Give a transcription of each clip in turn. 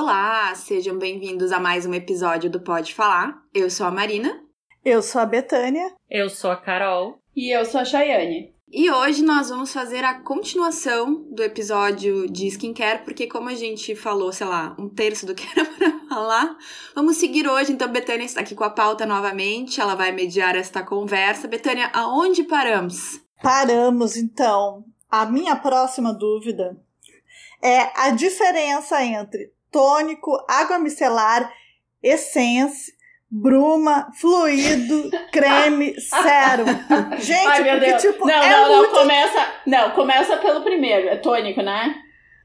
Olá, sejam bem-vindos a mais um episódio do Pode Falar. Eu sou a Marina. Eu sou a Betânia. Eu sou a Carol. E eu sou a Chayane. E hoje nós vamos fazer a continuação do episódio de skincare, porque como a gente falou, sei lá, um terço do que era para falar, vamos seguir hoje. Então, Betânia está aqui com a pauta novamente, ela vai mediar esta conversa. Betânia, aonde paramos? Paramos, então. A minha próxima dúvida é a diferença entre tônico, água micelar, essência bruma, fluido, creme, sérum. Gente, Ai, meu porque, Deus. tipo, não, é não, muito não, começa. Não, começa pelo primeiro. É tônico, né?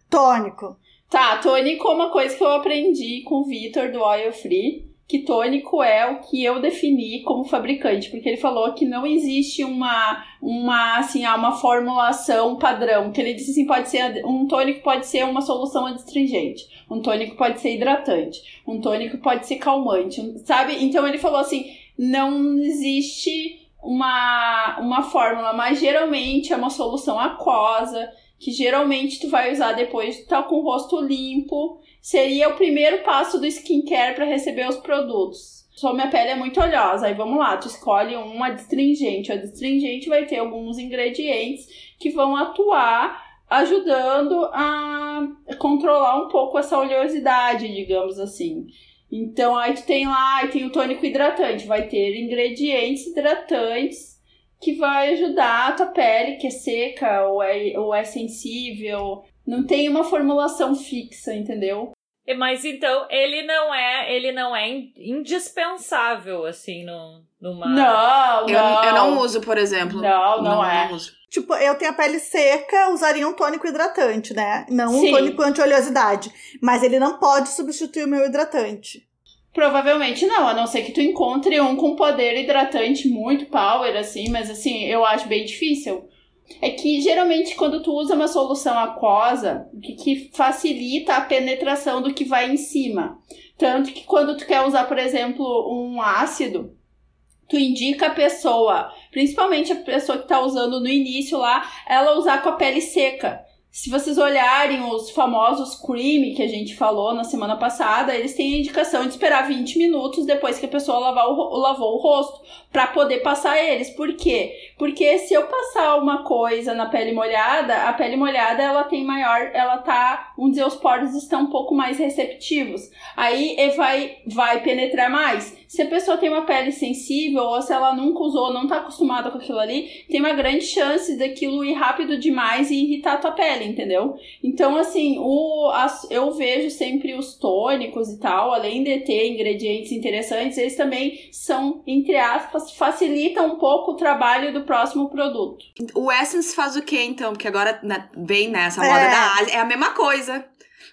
tônico. Tá, tônico é uma coisa que eu aprendi com o Vitor do Oil Free. Que tônico é o que eu defini como fabricante, porque ele falou que não existe uma, uma assim, uma formulação padrão. Que ele disse assim, pode ser um tônico pode ser uma solução adstringente, um tônico pode ser hidratante, um tônico pode ser calmante, sabe? Então ele falou assim, não existe uma, uma fórmula, mas geralmente é uma solução aquosa, que geralmente tu vai usar depois de estar com o rosto limpo. Seria o primeiro passo do skincare para receber os produtos. Só minha pele é muito oleosa. Aí vamos lá, tu escolhe um adstringente. O adstringente vai ter alguns ingredientes que vão atuar ajudando a controlar um pouco essa oleosidade, digamos assim. Então aí tu tem lá, aí tem o tônico hidratante, vai ter ingredientes hidratantes que vai ajudar a tua pele que é seca ou é, ou é sensível. Não tem uma formulação fixa, entendeu? E- Mas então ele não é, ele não é in- indispensável assim no numa Não, Eu, não. eu não uso, por exemplo. Não, não é. uso. Tipo, eu tenho a pele seca, usaria um tônico hidratante, né? Não um Sim. tônico anti-oleosidade. Mas ele não pode substituir o meu hidratante. Provavelmente não, a não ser que tu encontre um com poder hidratante muito power, assim, mas assim, eu acho bem difícil. É que geralmente quando tu usa uma solução aquosa, o que, que facilita a penetração do que vai em cima. Tanto que quando tu quer usar, por exemplo, um ácido, tu indica a pessoa, principalmente a pessoa que tá usando no início lá, ela usar com a pele seca. Se vocês olharem os famosos cream que a gente falou na semana passada, eles têm a indicação de esperar 20 minutos depois que a pessoa lavar o, lavou o rosto para poder passar eles. Por quê? Porque se eu passar uma coisa na pele molhada, a pele molhada ela tem maior, ela tá, vamos dizer, os poros estão um pouco mais receptivos. Aí vai vai penetrar mais. Se a pessoa tem uma pele sensível ou se ela nunca usou, não tá acostumada com aquilo ali, tem uma grande chance daquilo ir rápido demais e irritar a tua pele, entendeu? Então, assim, o, as- eu vejo sempre os tônicos e tal, além de ter ingredientes interessantes, eles também são, entre aspas, facilitam um pouco o trabalho do próximo produto. O Essence faz o quê, então? Porque agora né, vem nessa É. moda da Ásia. É a mesma coisa.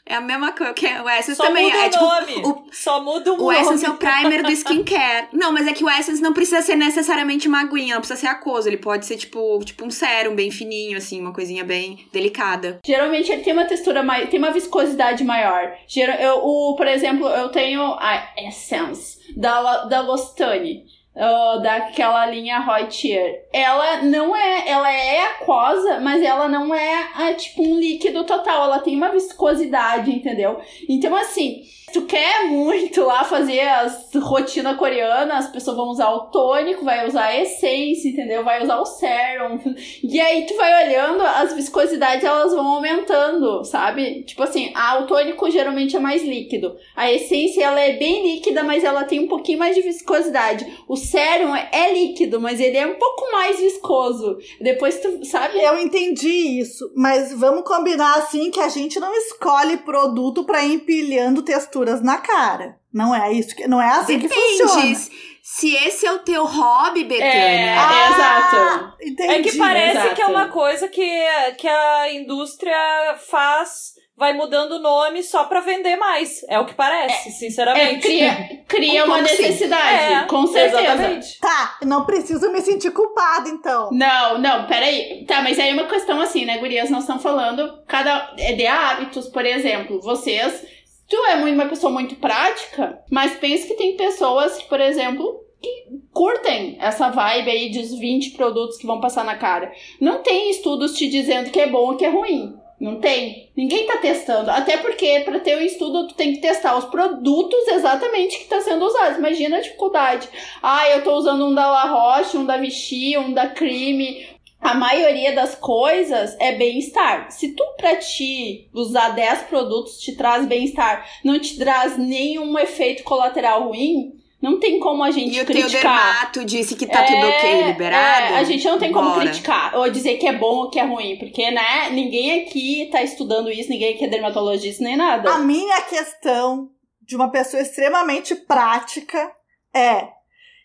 É a mesma coisa. que O Essence Só também muda é o tipo. nome. o- Só muda o, O nome. Essence é o primer do skincare. Não, mas é que o Essence não precisa ser necessariamente uma aguinha, não precisa ser aquoso. Ele pode ser tipo, tipo um sérum bem fininho, assim, uma coisinha bem delicada. Geralmente ele tem uma textura mais, tem uma viscosidade maior. Eu, o, por exemplo, eu tenho a Essence da, da Lostane. Ah, daquela linha Reutier. Ela não é, ela é aquosa, mas ela não é ah, tipo um líquido total, ela tem uma viscosidade, entendeu? Então assim, tu quer muito lá fazer as rotina coreana, as pessoas vão usar o tônico, vai usar a essência, entendeu? Vai usar o sérum. E aí tu vai olhando, as viscosidades elas vão aumentando, sabe? Tipo assim, a, o tônico geralmente é mais líquido. A essência ela é bem líquida, mas ela tem um pouquinho mais de viscosidade. O sérum é, é líquido, mas ele é um pouco mais viscoso. Depois tu, sabe? Eu entendi isso, mas vamos combinar assim que a gente não escolhe produto pra ir empilhando texturas na cara. Não é isso que não é assim que funciona. Depende. Se esse é o teu hobby, Betânia. É, Ah, exato. Entendi. É que parece exato. que é uma coisa que, que a indústria faz, vai mudando o nome só pra vender mais. É o que parece, É, sinceramente. cria, cria uma necessidade, É, com certeza. Exatamente. Tá, não preciso me sentir culpada então. Não, não, peraí. Tá, mas aí é uma questão assim, né, gurias? Nós estamos falando cada é de hábitos, por exemplo. Vocês, tu é muito- uma pessoa muito prática, mas pensa que tem pessoas que, por exemplo, que curtem essa vibe aí dos 20 produtos que vão passar na cara. Não tem estudos te dizendo que é bom ou que é ruim. Não tem. Ninguém tá testando. Até porque, para ter um estudo, tu tem que testar os produtos exatamente que tá sendo usados. Imagina a dificuldade. Ah, eu tô usando um da La Roche, um da Vichy, um da Crime. A maioria das coisas é bem-estar. Se tu, pra ti, usar 10 produtos te traz bem-estar, não te traz nenhum efeito colateral ruim, não tem como a gente E o criticar. teu dermato disse que tá tudo É, ok, liberado? é, a gente não tem como Bora. criticar ou dizer que é bom ou que é ruim, porque, né, ninguém aqui tá estudando isso, ninguém aqui é dermatologista nem nada. A minha questão de uma pessoa extremamente prática é.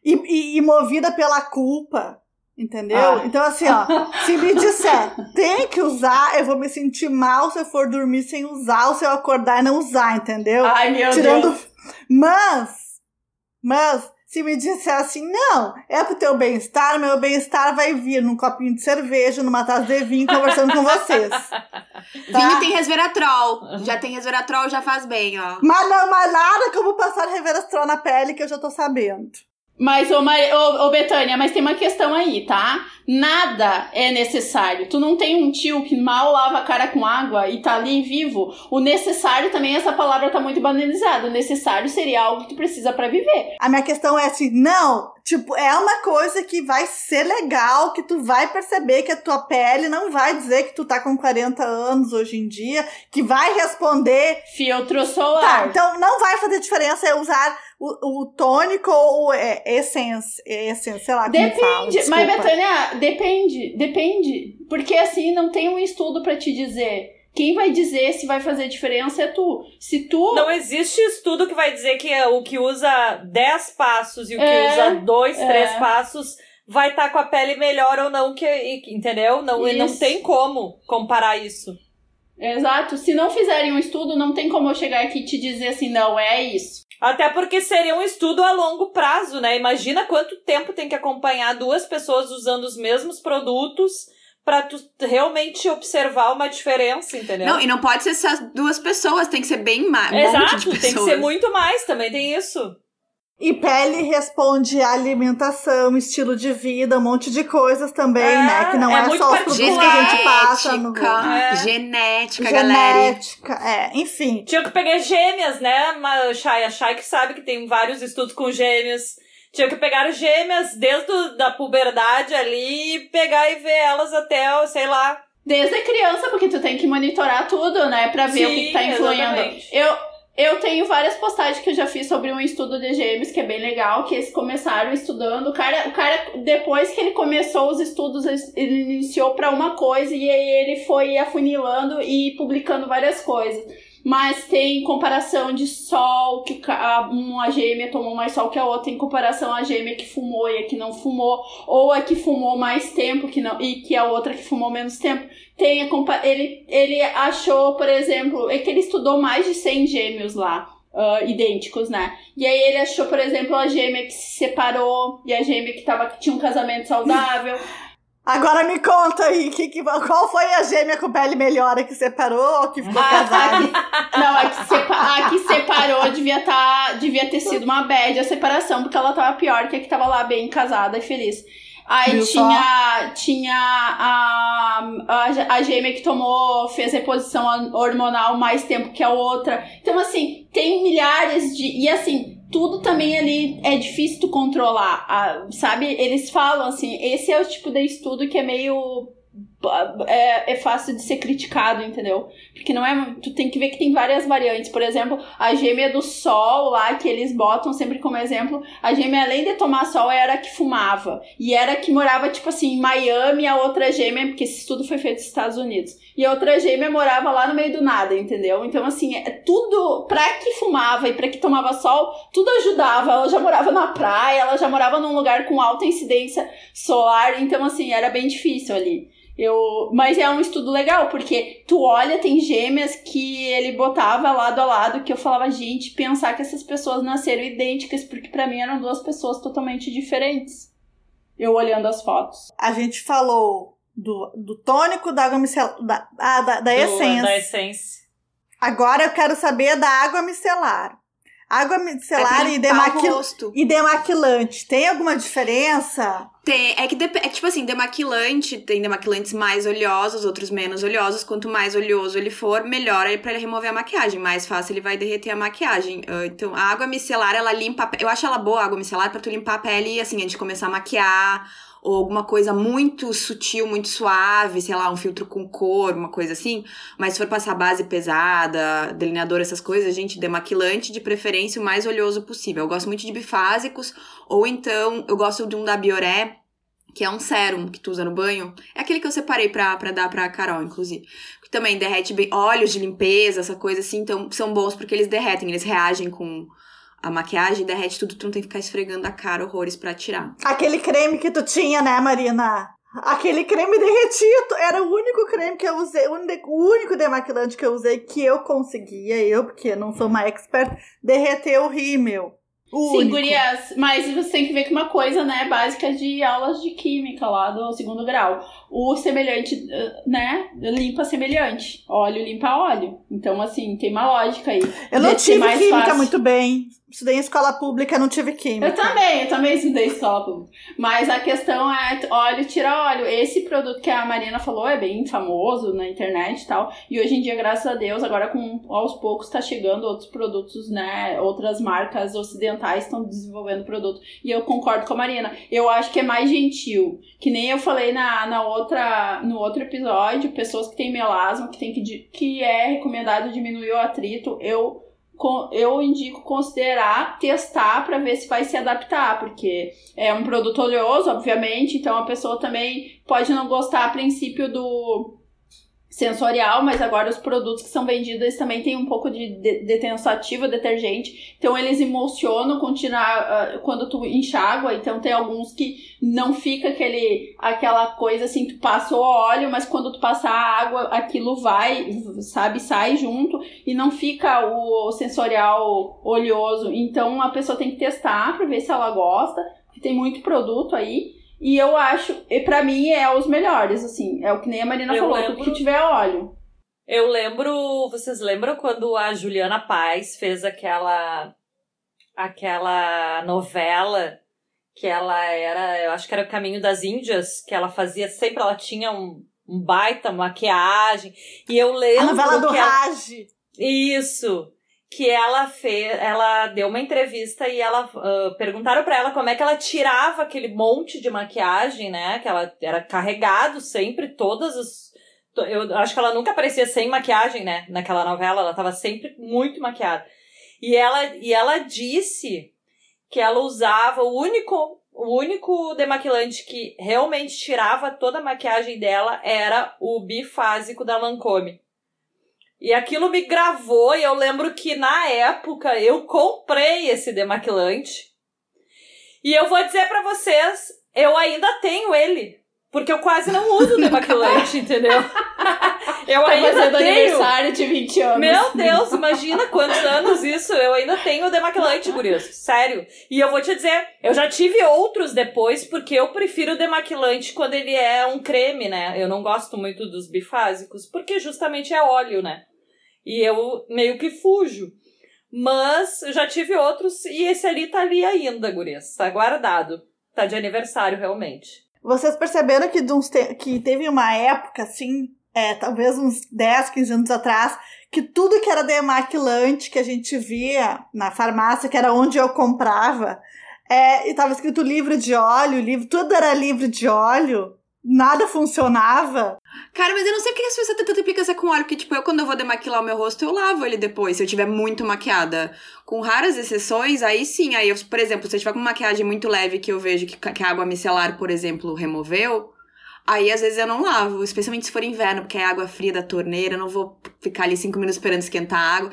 E, e- e movida pela culpa. Entendeu? Ah. Então, assim, ó, se me disser, tem que usar, eu vou me sentir mal se eu for dormir sem usar, ou se eu acordar e não usar, entendeu? Ai, meu Tirando. Deus. Mas, mas, se me disser assim, não, é pro teu bem-estar, meu bem-estar vai vir num copinho de cerveja, numa taça de vinho, conversando com vocês. Tá? Vinho tem resveratrol. Já tem resveratrol, já faz bem, ó. Mas não, mas nada como passar reverastrol na pele, que eu já tô sabendo. Mas, ô, Mari- ô, ô, Betânia, mas tem uma questão aí, tá? Nada é necessário. Tu não tem um tio que mal lava a cara com água e tá ali vivo. O necessário também, essa palavra tá muito banalizada. O necessário seria algo que tu precisa pra viver. A minha questão é assim, não, tipo, é uma coisa que vai ser legal, que tu vai perceber que a tua pele não vai dizer que tu tá com 40 anos hoje em dia, que vai responder Filtro Tá, solar. então não vai fazer diferença eu usar o, o tônico ou é, essence, essence, sei lá como fala, Depende, mas. Betânia, depende, depende. Porque assim, não tem um estudo pra te dizer. Quem vai dizer se vai fazer diferença é tu. Se tu. Não existe estudo que vai dizer que é o que usa 10 passos e o que É, usa 2, é. 3 passos vai estar com a pele melhor ou não, que, entendeu? Não, não tem como comparar isso. Exato. Se não fizerem um estudo, não tem como eu chegar aqui e te dizer assim, não, é isso. Até porque seria um estudo a longo prazo, né? Imagina quanto tempo tem que acompanhar duas pessoas usando os mesmos produtos pra tu realmente observar uma diferença, entendeu? Não, e não pode ser essas duas pessoas, tem que ser bem mais. Um Exato, pessoas. tem que ser muito mais, também tem isso. E pele responde a alimentação, estilo de vida, um monte de coisas também, É, né? Que não é é, só os produtos que a particular. gente passa no Genética, É. genética, galera. genética, é, enfim. Tinha que pegar gêmeas, né, Chay? A Chay que sabe que tem vários estudos com gêmeas. Tinha que pegar gêmeas desde da puberdade ali e pegar e ver elas até, sei lá. Desde criança, porque tu tem que monitorar tudo, né? Pra ver o que, Sim, que tá influindo. exatamente. Eu, eu tenho várias postagens que eu já fiz sobre um estudo de gêmeos, que é bem legal, que eles começaram estudando. O cara, o cara depois que ele começou os estudos, ele iniciou pra uma coisa e aí ele foi afunilando e publicando várias coisas. Mas tem comparação de sol, que uma gêmea tomou mais sol que a outra, em comparação à gêmea que fumou e a que não fumou, ou a que fumou mais tempo que não, e que a outra que fumou menos tempo. Tem a ele, ele achou, por exemplo, é que ele estudou mais de 100 gêmeos lá. ah, idênticos, né? E aí ele achou, por exemplo, a gêmea que se separou e a gêmea que, tava, que tinha um casamento saudável. Agora me conta aí, que, que, qual foi a gêmea com pele melhor, a que separou ou que ficou casada? não, a que, sepa, a que separou devia, tá, devia ter sido uma bad a separação, porque ela tava pior que a que tava lá bem casada e feliz. Aí Viu tinha, tinha a, a, a gêmea que tomou, fez reposição hormonal mais tempo que a outra. Então, assim, tem milhares de. E assim, tudo também ali é difícil tu controlar. a- sabe? Eles falam assim, esse é o tipo de estudo que é meio. É, é fácil de ser criticado, entendeu? Porque não é. Tu tem que ver que tem várias variantes. Por exemplo, a gêmea do sol lá, que eles botam sempre como exemplo. A gêmea, além de tomar sol, era a que fumava. E era a que morava, tipo assim, em Miami, a outra gêmea, porque esse estudo foi feito nos Estados Unidos. E a outra gêmea morava lá no meio do nada, entendeu? Então, assim, é tudo. Pra que fumava e pra que tomava sol, tudo ajudava. Ela já morava na praia, ela já morava num lugar com alta incidência solar. Então, assim, era bem difícil ali. Eu, mas é um estudo legal, porque tu olha, tem gêmeas que ele botava lado a lado, que eu falava, gente, pensar que essas pessoas nasceram idênticas, porque pra mim eram duas pessoas totalmente diferentes. Eu olhando as fotos. A gente falou do, do tônico, da água micelar, da, ah, da, da Do- essência. Da essência. Agora eu quero saber da água micelar. Água micelar é e, demaquil... e demaquilante. Tem alguma diferença? Tem, é que, dep- é que, tipo assim, demaquilante, tem demaquilantes mais oleosos, outros menos oleosos. Quanto mais oleoso ele for, melhor é pra ele remover a maquiagem. Mais fácil ele vai derreter a maquiagem. Ah, Então, a água micelar, ela limpa. Eu acho ela boa, a água micelar, pra tu limpar a pele, assim, antes de começar a maquiar. Ou alguma coisa muito sutil, muito suave, sei lá, um filtro com cor, uma coisa assim. Mas se for passar base pesada, delineador, essas coisas, gente, demaquilante, de preferência, o mais oleoso possível. Eu gosto muito de bifásicos, ou então eu gosto de um da Bioré, que é um sérum que tu usa no banho. É aquele que eu separei pra, pra dar pra Carol, inclusive. Que também derrete bem óleos de limpeza, essa coisa assim. Então, são bons porque eles derretem, eles reagem com a maquiagem, derrete tudo, tu não tem que ficar esfregando a cara horrores pra tirar. Aquele creme que tu tinha, né, Marina? Aquele creme derretido era o único creme que eu usei, o único- o único demaquilante que eu usei que eu conseguia, eu, porque não sou uma expert, derreter o rímel. O Sim, único. gurias, mas você tem que ver que uma coisa, né, básica de aulas de química lá do segundo grau. O semelhante, eh, né, limpa semelhante. Óleo limpa óleo. Então, assim, tem uma lógica aí. Eu não tive química fácil. muito bem. Estudei em escola pública, não tive química. Eu também, eu também estudei escola pública. Mas a questão é óleo tira óleo. Esse produto que a Marina falou é bem famoso na internet e tal. E hoje em dia, graças a Deus, agora com aos poucos tá chegando outros produtos, né? Outras marcas ocidentais estão desenvolvendo produto. E eu concordo com a Marina. Eu acho que é mais gentil. Que nem eu falei na, na outra, no outro episódio, pessoas que têm melasma, que, tem que, que é recomendado diminuir o atrito. Eu eu indico considerar, testar para ver se vai se adaptar, porque é um produto oleoso, obviamente, então a pessoa também pode não gostar a princípio do sensorial, mas agora os produtos que são vendidos também têm um pouco de de- detenção ativa, detergente, então eles emulsionam continuar ah, quando tu enxágua, então tem alguns que não fica aquele aquela coisa assim, tu passou óleo, mas quando tu passar a água, aquilo vai, sabe, sai junto e não fica o sensorial oleoso. Então a pessoa tem que testar para ver se ela gosta, porque tem muito produto aí. E eu acho, e para mim é os melhores, assim, é o que nem a Marina Eu falou, lembro- tudo que tiver óleo. Eu lembro, vocês lembram quando a Juliana Paz fez aquela aquela novela que ela era, eu acho que era o Caminho das Índias, que ela fazia sempre, ela tinha um, um baita maquiagem. E eu lembro A novela do que ela, Raj. isso, que ela fez, ela deu uma entrevista e ela ah, perguntaram pra ela como é que ela tirava aquele monte de maquiagem, né? Que ela era carregado sempre todas as eu acho que ela nunca aparecia sem maquiagem, né? Naquela novela, ela tava sempre muito maquiada. E ela e ela disse que ela usava o único o único demaquilante que realmente tirava toda a maquiagem dela era o bifásico da Lancôme. E aquilo me gravou e eu lembro que na época eu comprei esse demaquilante. E eu vou dizer pra vocês, eu ainda tenho ele. Porque eu quase não uso demaquilante, entendeu? Eu Tá ainda fazendo tenho. aniversário de 20 anos. Meu Deus, imagina quantos anos isso. Eu ainda tenho demaquilante, gurias. Sério. E eu vou te dizer, eu já tive outros depois, porque eu prefiro o demaquilante quando ele é um creme, né? Eu não gosto muito dos bifásicos, porque justamente é óleo, né? E eu meio que fujo. Mas já tive outros e esse ali tá ali ainda, gurias. Tá guardado. Tá de aniversário, realmente. Vocês perceberam que, te- que teve uma época, assim, é, talvez uns 10, 15 anos atrás, que tudo que era demaquilante que a gente via na farmácia, que era onde eu comprava, é, e tava escrito livre de óleo, livro, tudo era livre de óleo, nada funcionava. Cara, mas eu não sei porque as pessoas têm tanta implicância com óleo, porque, tipo, eu quando eu vou demaquilar o meu rosto, eu lavo ele depois, se eu tiver muito maquiada. Com raras exceções, aí sim, aí eu, por exemplo, se eu tiver com uma maquiagem muito leve que eu vejo que, que a água micelar, por exemplo, removeu, aí às vezes eu não lavo, especialmente se for inverno, porque é água fria da torneira, eu não vou ficar ali cinco minutos esperando esquentar a água.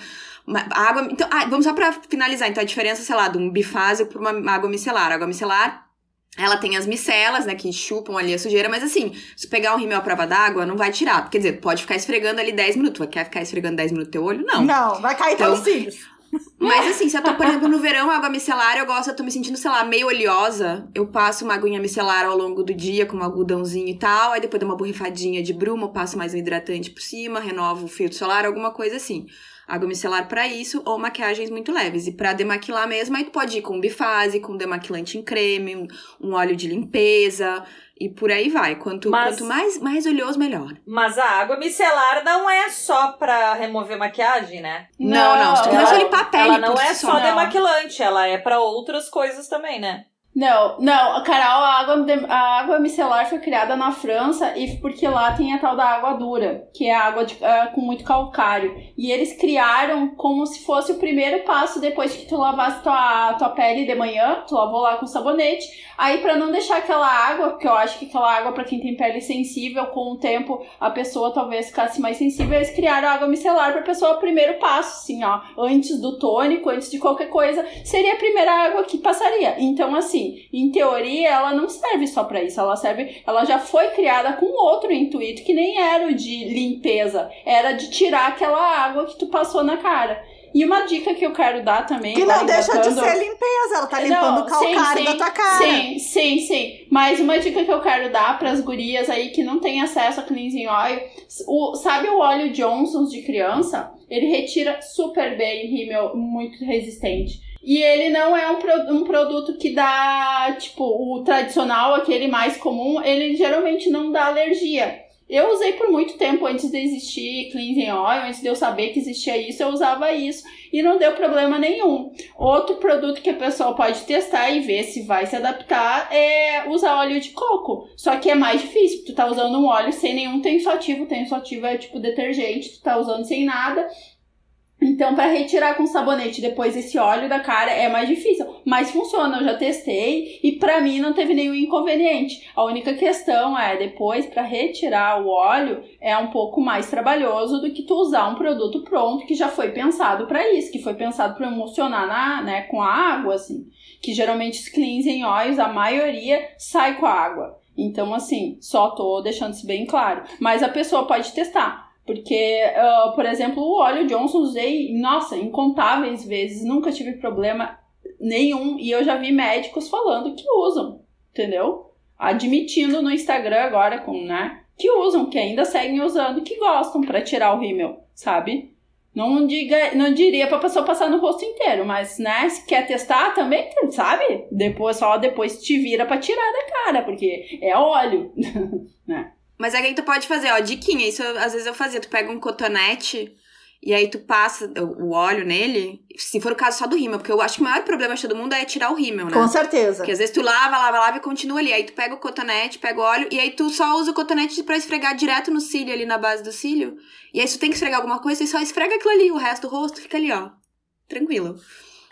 A água, então, ah, vamos só pra finalizar, então a diferença, sei lá, de um bifásico por uma água micelar. A água micelar ela tem as micelas, né, que chupam ali a sujeira, mas assim, se pegar um rímel à prova d'água, não vai tirar. Quer dizer, pode ficar esfregando ali 10 minutos. Quer ficar esfregando 10 minutos teu olho? Não. Não, vai cair Então- os cílios. Mas assim, se eu tô, por exemplo, no verão, água micelar, eu gosto, eu tô me sentindo, sei lá, meio oleosa. Eu passo uma aguinha micelar ao longo do dia com um algodãozinho e tal. Aí depois dou uma borrifadinha de bruma, eu passo mais um hidratante por cima, renovo o filtro solar, alguma coisa assim. Água micelar pra isso, ou maquiagens muito leves. E pra demaquilar mesmo, aí tu pode ir com bifase, com demaquilante em creme, um, óleo de limpeza, e por aí vai. Quanto, Mas- quanto mais, mais oleoso, melhor. Mas a água micelar não é só pra remover maquiagem, né? Não, não, tu ela- quiser só limpar a pele Ela não é só. Não. demaquilante, ela é pra outras coisas também, né? Não, não, Carol, a água, a água micelar foi criada na França e porque lá tem a tal da água dura, que é água de- ah, com muito calcário. E eles criaram como se fosse o primeiro passo depois que tu lavasse tua, tua pele de manhã, tu lavou lá com sabonete. Aí pra não deixar aquela água, porque eu acho que aquela água pra quem tem pele sensível, com o tempo a pessoa talvez ficasse mais sensível, eles criaram a água micelar pra pessoa primeiro passo, assim, ó, antes do tônico, antes de qualquer coisa, seria a primeira água que passaria. Então, assim, em teoria, ela não serve só pra isso, ela serve, ela já foi criada com outro intuito, que nem era o de limpeza, era de tirar aquela água que tu passou na cara. E uma dica que eu quero dar também, Que não deixa de engatando- ser limpeza, ela tá limpando não, o calcário sim, da sim, tua cara. Sim, sim, sim. Mas uma dica que eu quero dar pras gurias aí que não têm acesso a cleansing oil, o, sabe o óleo Johnson's de criança? Ele retira super bem rímel muito resistente. E ele não é um, um produto que dá, tipo, o tradicional, aquele mais comum, ele geralmente não dá alergia. Eu usei por muito tempo antes de existir cleansing oil, antes de eu saber que existia isso, eu usava isso e não deu problema nenhum. Outro produto que a pessoa pode testar e ver se vai se adaptar é usar óleo de coco. Só que é mais difícil, tu tá usando um óleo sem nenhum tensoativo. Tensoativo é tipo detergente, tu tá usando sem nada. Então, para retirar com sabonete depois esse óleo da cara é mais difícil, mas funciona. Eu já testei e para mim não teve nenhum inconveniente. A única questão é depois para retirar o óleo é um pouco mais trabalhoso do que tu usar um produto pronto que já foi pensado para isso, que foi pensado para emulsionar na, né, com a água assim, que geralmente os cleansing oils a maioria sai com a água. Então, assim, só tô deixando isso bem claro. Mas a pessoa pode testar. Porque, ah, por exemplo, o óleo Johnson usei, nossa, incontáveis vezes, nunca tive problema nenhum. E eu já vi médicos falando que usam, entendeu? Admitindo no Instagram agora, com, né? Que usam, que ainda seguem usando, que gostam pra tirar o rímel, sabe? Não, diga, não diria pra pessoa passar no rosto inteiro, mas, né, se quer testar também, sabe? Depois, só depois te vira pra tirar da cara, porque é óleo. Mas aí tu pode fazer, ó, diquinha. Isso eu- às vezes eu fazia. Tu pega um cotonete e aí tu passa o, óleo nele. Se for o caso só do rímel, porque eu acho que o maior problema de todo mundo é tirar o rímel, né? Com certeza. Porque às vezes tu lava, lava, lava e continua ali. Aí tu pega o cotonete, pega o óleo, e aí tu só usa o cotonete pra esfregar direto no cílio, ali na base do cílio. E aí se tu tem que esfregar alguma coisa, tu só esfrega aquilo ali. O resto do rosto fica ali, ó. Tranquilo.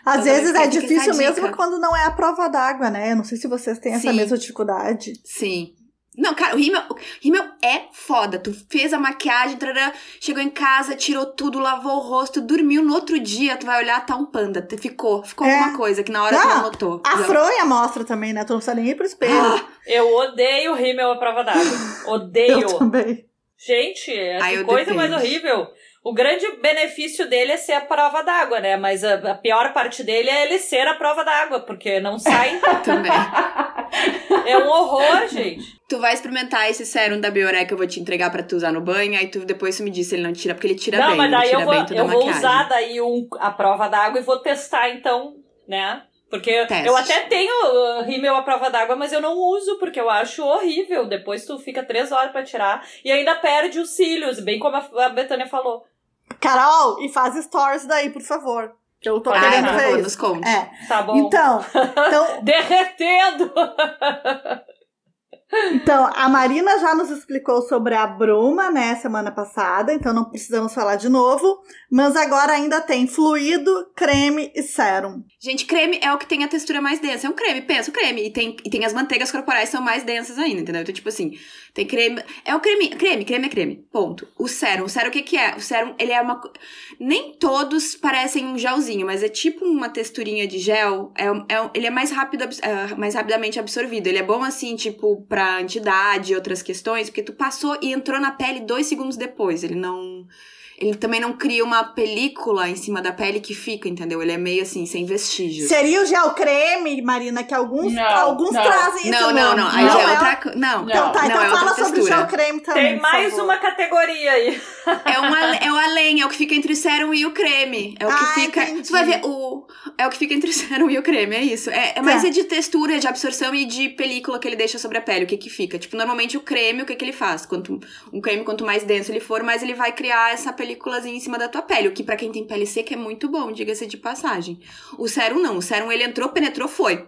Às Então, vezes é fica difícil mesmo quando não é a prova d'água, né? Eu não sei se vocês têm essa Sim. mesma dificuldade. Sim. Não, cara, o rímel, o rímel é foda. Tu fez a maquiagem, tarará, chegou em casa, tirou tudo, lavou o rosto, dormiu. No outro dia, tu vai olhar, tá um panda. Ficou, ficou É. alguma coisa que na hora tu Não, não notou. A fronha mostra também, né? Tu não precisa nem ir pro espelho. Ah, Eu odeio rímel à prova d'água. Odeio. eu também. Gente, é Ah, que eu coisa mais dependo. horrível. O grande benefício dele é ser a prova d'água, né? Mas a, a pior parte dele é ele ser a prova d'água, porque não sai. também. é um horror, gente. Tu vai experimentar esse sérum da Bioré que eu vou te entregar pra tu usar no banho, aí tu depois tu me diz se ele não tira, porque ele tira não, bem, mas ele daí eu vou, eu vou usar daí um, a prova d'água e vou testar, então, né? Porque Teste. eu até tenho uh, rímel à prova d'água, mas eu não uso, porque eu acho horrível. Depois tu fica três horas pra tirar e ainda perde os cílios, bem como a, a Betânia falou. Carol, e faz stories daí, por favor. Que eu tô Ah, querendo por ver nos conte. É. Tá bom. Então, então, Derretendo! então, a Marina já nos explicou sobre a bruma, né, semana passada, então não precisamos falar de novo. Mas agora ainda tem fluido, creme e sérum. Gente, creme é o que tem a textura mais densa. É um creme, pensa, o creme. E tem, e tem as manteigas corporais que são mais densas ainda, entendeu? Então, tipo assim, tem creme. É o creme. Creme, creme é creme. Ponto. O sérum. O sérum, o que, que é? O sérum, ele é uma. Nem todos parecem um gelzinho, mas é tipo uma texturinha de gel. É, é ele é mais, rápido, é, mais rapidamente absorvido. Ele é bom, assim, tipo, pra antidade e outras questões, porque tu passou e entrou na pele dois segundos depois. Ele não. Ele também não cria uma película em cima da pele que fica, entendeu? Ele é meio assim, sem vestígios. Seria o gel creme, Marina, que alguns, Não, alguns não. trazem esse Não, não, não. nome. Aí já é é outra. Não, Então tá, não, então é fala sobre o gel creme também. Tem por mais favor. uma categoria aí. É, um, ale- é o além, é o que fica entre o sérum e o creme. É o que Ah, fica. entendi. Tu vai ver o. É o que fica entre o sérum e o creme, é isso. É, é mais Tá. é de textura, de absorção e de película que ele deixa sobre a pele. O que que fica? Tipo, normalmente o creme, o que que ele faz? Quanto, um creme, quanto mais denso ele for, mais ele vai criar essa películazinha em cima da tua pele. O que pra quem tem pele seca é muito bom, diga-se de passagem. O sérum não. O sérum ele entrou, penetrou, foi.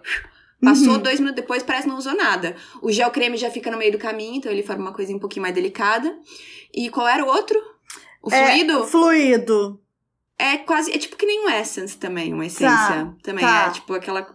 Passou Uhum. dois minutos depois, parece que não usou nada. O gel creme já fica no meio do caminho, então ele forma uma coisa um pouquinho mais delicada. E qual era o outro? O É, fluido? Fluido. É quase. É tipo que nem um essence também, uma essência. também tá. é tipo aquela.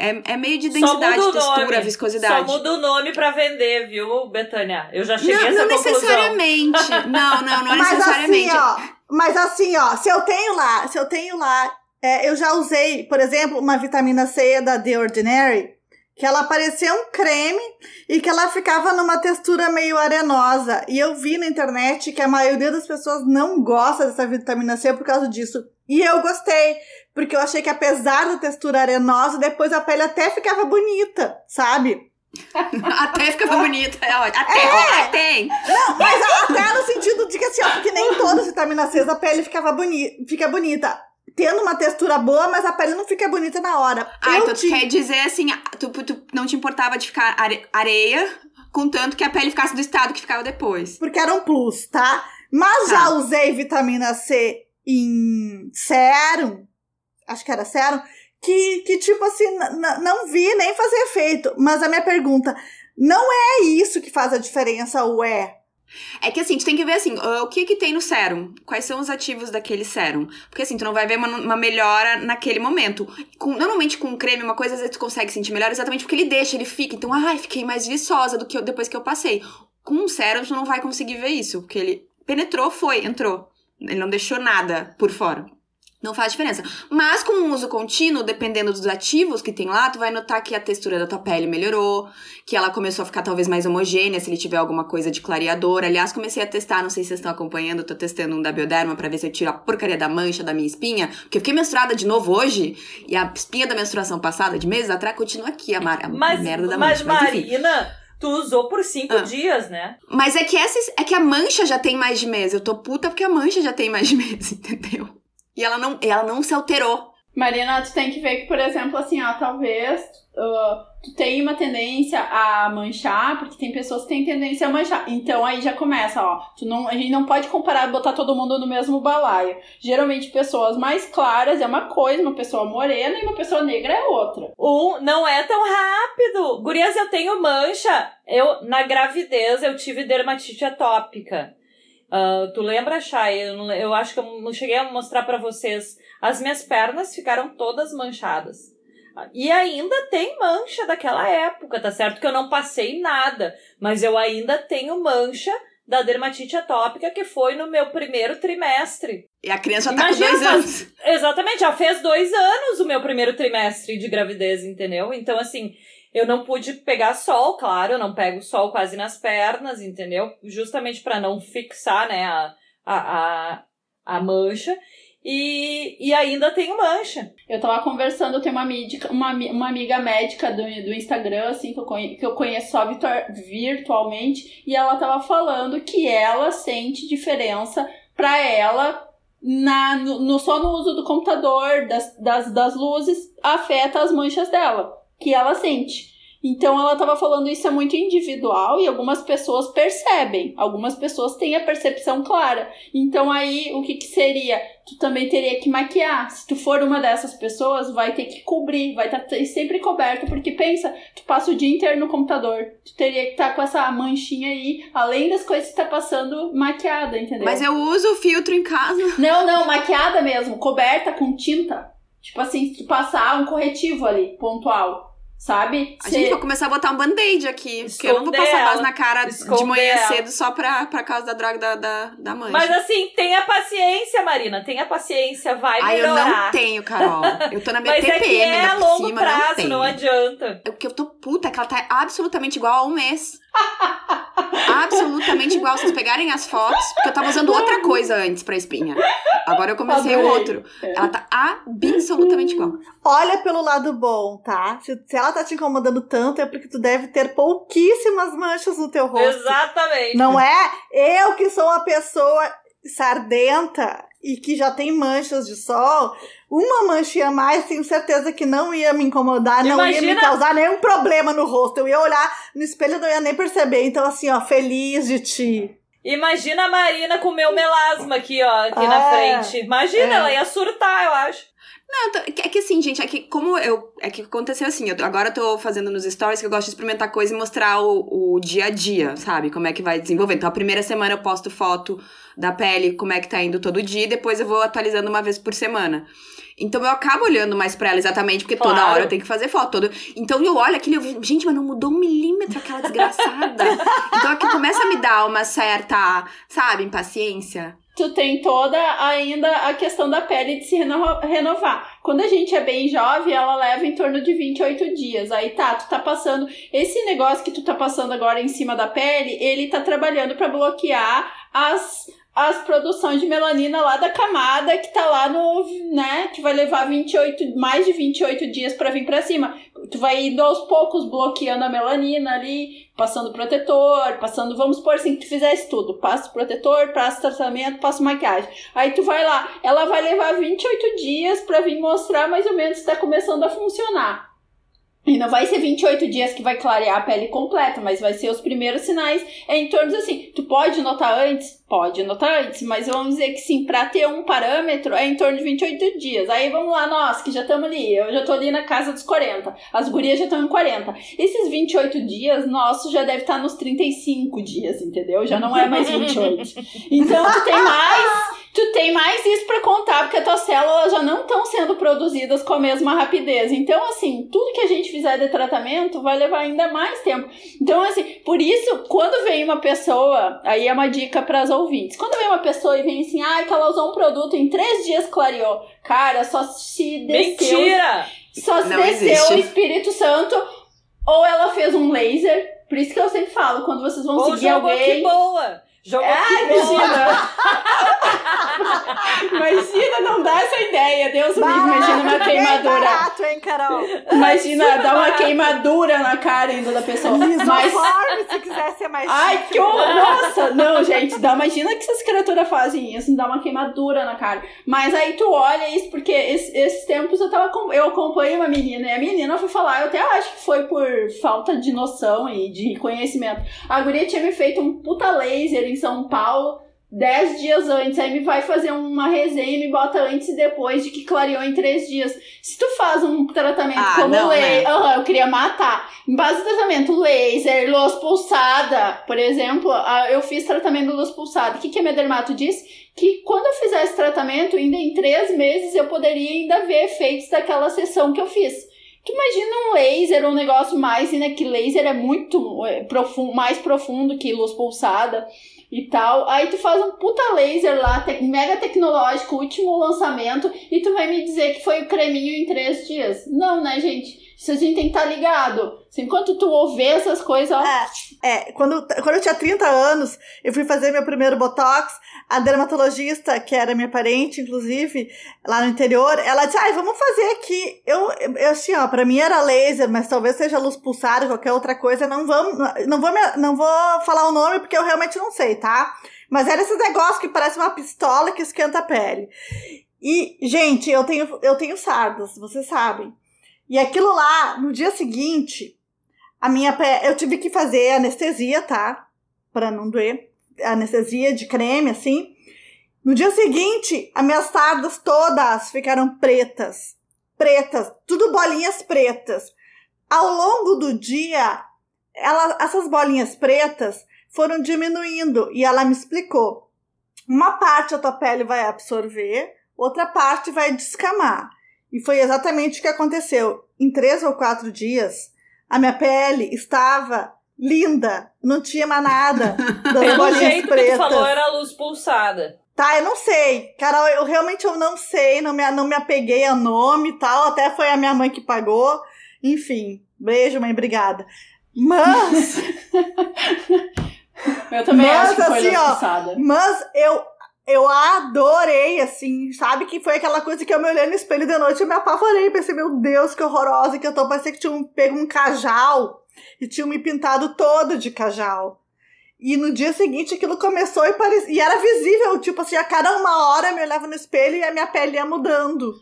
É, é meio de densidade, textura, viscosidade. Só muda o nome pra vender, viu, Betânia? Eu já cheguei a não, essa não conclusão. necessariamente. Não, não, não Mas necessariamente. assim, ó. Mas assim, ó, se eu tenho lá, se eu tenho lá, é, eu já usei, por exemplo, uma vitamina C da The Ordinary, que ela parecia um creme e que ela ficava numa textura meio arenosa. E eu vi na internet que a maioria das pessoas não gosta dessa vitamina C por causa disso. E eu gostei, porque eu achei que apesar da textura arenosa, depois a pele até ficava bonita, sabe? Até ficava bonita. É ótimo. Até, ó, tem. Não, mas até no sentido de que assim, ó, porque nem todas as vitaminas C a pele ficava boni fica bonita. Tendo uma textura boa, mas a pele não fica bonita na hora. Ah, eu então tu tinha- quer dizer assim, tu, tu não te importava de ficar are- areia, contanto que a pele ficasse do estado que ficava depois. Porque era um plus, tá? Mas Tá. já usei vitamina C em sérum, acho que era sérum, que, que tipo assim, não vi nem fazer efeito. Mas a minha pergunta, não é isso que faz a diferença ou é? É que assim, tu tem que ver assim, o que que tem no sérum? Quais são os ativos daquele sérum? Porque assim, tu não vai ver uma, uma melhora naquele momento. Com- normalmente com creme, uma coisa, às vezes tu consegue sentir melhor exatamente porque ele deixa, ele fica. Então, ai, fiquei mais viçosa do que eu- depois que eu passei. Com um sérum, tu não vai conseguir ver isso, porque ele penetrou, foi, entrou. Ele não deixou nada por fora. Não faz diferença. Mas com um uso contínuo, dependendo dos ativos que tem lá, tu vai notar que a textura da tua pele melhorou, que ela começou a ficar talvez mais homogênea, se ele tiver alguma coisa de clareador. Aliás, comecei a testar, não sei se vocês estão acompanhando, tô testando um da Bioderma pra ver se eu tiro a porcaria da mancha da minha espinha, porque eu fiquei menstruada de novo hoje, e a espinha da menstruação passada, de meses atrás, continua aqui, a, mar- a Mas, merda da mas mancha. Mas, enfim. Marina, tu usou por cinco Ah. dias, né? Mas é que essa, é que a mancha já tem mais de mês. Eu tô puta porque a mancha já tem mais de mês, entendeu? E ela não, ela não se alterou. Marina, tu tem que ver que, por exemplo, assim, ó, talvez ah, tu tenha uma tendência a manchar, porque tem pessoas que têm tendência a manchar. Então aí já começa, ó. Tu não, a gente não pode comparar, botar todo mundo no mesmo balaio. Geralmente pessoas mais claras é uma coisa, uma pessoa morena e uma pessoa negra é outra. Um, não é tão rápido. Gurias, eu tenho mancha. Eu, na gravidez, eu tive dermatite atópica. Ah, tu lembra, Chay? Eu, não- eu acho que eu não cheguei a mostrar pra vocês. As minhas pernas ficaram todas manchadas. Ah, E ainda tem mancha daquela época, tá certo? Que eu não passei nada. Mas eu ainda tenho mancha da dermatite atópica que foi no meu primeiro trimestre. E a criança tá Imagina, com dois faz- anos. Exatamente, já fez dois anos o meu primeiro trimestre de gravidez, entendeu? Então, assim, eu não pude pegar sol, claro, eu não pego sol quase nas pernas, entendeu? Justamente pra não fixar, né, a, a, a, mancha. E, e ainda tenho mancha. Eu tava conversando, eu tenho uma, médica, uma, uma amiga médica do, do Instagram, assim, que eu, conhe, que eu conheço só virtua- virtualmente, e ela tava falando que ela sente diferença pra ela na, no- só no uso do computador, das, das, das luzes, afeta as manchas dela, que ela sente. Então ela tava falando isso é muito individual e algumas pessoas percebem, algumas pessoas têm a percepção clara. Então aí o que, que seria? Tu também teria que maquiar. Se tu for uma dessas pessoas, vai ter que cobrir, vai estar sempre coberto, porque pensa, tu passa o dia inteiro no computador. Tu teria que estar com essa manchinha aí, além das coisas que tá passando maquiada, entendeu? Mas eu uso o filtro em casa. Não, não, maquiada mesmo, coberta com tinta. Tipo assim, se tu passar um corretivo ali, pontual, sabe? A Cê- gente vai começar a botar um band-aid aqui. Porque eu não vou Esconder passar base na cara de Esconder manhã ela. cedo só pra, pra causa da droga da, da, da mancha. Mas assim, tenha paciência, Marina, tenha paciência, vai Ai, eu melhorar. não tenho, Carol. Eu tô na minha Mas é TPM que é a por longo cima, prazo, não tenho. não adianta. O que eu tô puta é que ela tá absolutamente igual a um mês. absolutamente igual. Vocês pegarem as fotos, porque eu tava usando outra coisa antes pra espinha. Agora eu comecei o outro. Ela tá absolutamente igual. Olha pelo lado bom, tá? Se, se ela tá te incomodando tanto, é porque tu deve ter pouquíssimas manchas no teu rosto. Exatamente. Não é eu que sou uma pessoa sardenta e que já tem manchas de sol, uma manchinha a mais, tenho certeza que não ia me incomodar, não ia me Imagina- causar nenhum problema no rosto. Eu ia olhar no espelho e não ia nem perceber. Então, assim, ó, feliz de ti. Imagina a Marina com o meu melasma aqui, ó, aqui na É. frente. Imagina, É. ela ia surtar, eu acho. Não, tô- é que assim, gente, é que como eu. É que aconteceu assim, eu agora eu tô fazendo nos stories que eu gosto de experimentar coisa e mostrar o, o dia a dia, sabe? Como é que vai desenvolvendo. Então, a primeira semana eu posto foto da pele, como é que tá indo todo dia, e depois eu vou atualizando uma vez por semana. Então eu acabo olhando mais pra ela exatamente, porque toda Claro. hora eu tenho que fazer foto. Todo... Então eu olho aquilo e eu gente, mas não mudou um milímetro aquela desgraçada. então aqui começa a me dar uma certa, sabe, impaciência. Tu tem toda ainda a questão da pele de se reno- renovar. Quando a gente é bem jovem, ela leva em torno de 28 dias. Aí tá, tu tá passando. Esse negócio que tu tá passando agora em cima da pele, ele tá trabalhando pra bloquear as. As produções de melanina lá da camada que tá lá no, né, que vai levar 28, mais de 28 dias pra vir pra cima. Tu vai indo aos poucos bloqueando a melanina ali, passando protetor, passando, vamos supor assim, que tu fizesse tudo. Passa protetor, passa tratamento, passa maquiagem. Aí tu vai lá, ela vai levar 28 dias pra vir mostrar mais ou menos se tá começando a funcionar. E não vai ser 28 dias que vai clarear a pele completa, mas vai ser os primeiros sinais. É em torno de assim, tu pode notar antes? Pode notar antes, mas vamos dizer que sim, pra ter um parâmetro é em torno de 28 dias. Aí vamos lá, nós que já estamos ali, eu já tô ali na casa dos 40, as gurias já estão em 40. Esses 28 dias, nosso já deve estar nos 35 dias, entendeu? Já não é mais 28. Então tu tem mais tu tem mais isso pra contar, porque as tuas células já não estão sendo produzidas com a mesma rapidez. Então, assim, tudo que a gente fizer de tratamento vai levar ainda mais tempo. Então, assim, por isso, quando vem uma pessoa, aí é uma dica para as ouvintes. Quando vem uma pessoa e vem assim, ah, que ela usou um produto em três dias clareou. Cara, só se desceu. Mentira! Só se Não desceu existe. o Espírito Santo, ou ela fez um laser. Por isso que eu sempre falo, quando vocês vão Ou seguir jogou alguém. que boa! Que boa! imagina! imagina, não dá essa ideia. Deus me livre, imagina uma queimadura. barato, hein, Carol? Imagina, dá uma queimadura na cara ainda da pessoa. Mas. Se quiser ser mais Ai, chique. que horror! Nossa! Não, gente, dá, imagina que essas criaturas fazem isso, dá uma queimadura na cara. Mas aí tu olha isso, porque es- esses tempos eu tava. Eu acompanhei uma menina, e a menina foi falar, eu até acho que foi por falta de noção e de conhecimento. A guria tinha me feito um puta laser em São Paulo. Dez dias antes, aí me vai fazer uma resenha e me bota antes e depois de que clareou em três dias. Se tu faz um tratamento Ah, como não, laser, né? Eu queria matar. Em base do tratamento laser, luz pulsada, por exemplo, eu fiz tratamento de luz pulsada. O que, que a minha dermato disse? Que quando eu fizer esse tratamento, ainda em três meses, eu poderia ainda ver efeitos daquela sessão que eu fiz. Tu imagina um laser, um negócio mais, né? Que laser é muito é, profundo, mais profundo que luz pulsada e tal. Aí tu faz um puta laser lá, te- mega tecnológico, último lançamento, e tu vai me dizer que foi o creminho em três dias. Não, né, gente? Isso a gente tem que estar ligado. Assim, enquanto tu ouvir essas coisas, ó. É, quando, quando eu tinha 30 anos, eu fui fazer meu primeiro Botox. A dermatologista, que era minha parente, inclusive, lá no interior, ela disse, ai, vamos fazer aqui. Eu, eu assim, ó, pra mim era laser, mas talvez seja luz pulsada, qualquer outra coisa. Não, vamos, não, vou, não vou falar o nome, porque eu realmente não sei, tá? Mas era esse negócio que parece uma pistola que esquenta a pele. E, gente, eu tenho, eu tenho sardas, vocês sabem. E aquilo lá, no dia seguinte, a minha pele, eu tive que fazer anestesia, tá? Pra não doer. Anestesia de creme, assim. No dia seguinte, as minhas sardas todas ficaram pretas. Pretas. Tudo bolinhas pretas. Ao longo do dia, ela, essas bolinhas pretas foram diminuindo. E ela me explicou. Uma parte a tua pele vai absorver, outra parte vai descamar. E foi exatamente o que aconteceu. Em três ou quatro dias, a minha pele estava linda, não tinha mais nada das Pelo bolinhas jeito que tu pretas. falou, era a luz pulsada. Tá, eu não sei. Carol, eu realmente eu não sei, não me, não me apeguei a nome e tal, até foi a minha mãe que pagou. Enfim, beijo, mãe, obrigada. Mas, Eu também Mas, acho que foi assim, ó, lançada. mas eu eu adorei, assim, sabe? Que foi aquela coisa que eu me olhei no espelho de noite e me apavorei. Pensei, meu Deus, que horrorosa que eu tô. Parecia que tinham pego um cajal e tinham me pintado todo de cajal. E no dia seguinte aquilo começou e, parecia, e era visível, tipo assim, a cada uma hora eu me olhava no espelho e a minha pele ia mudando.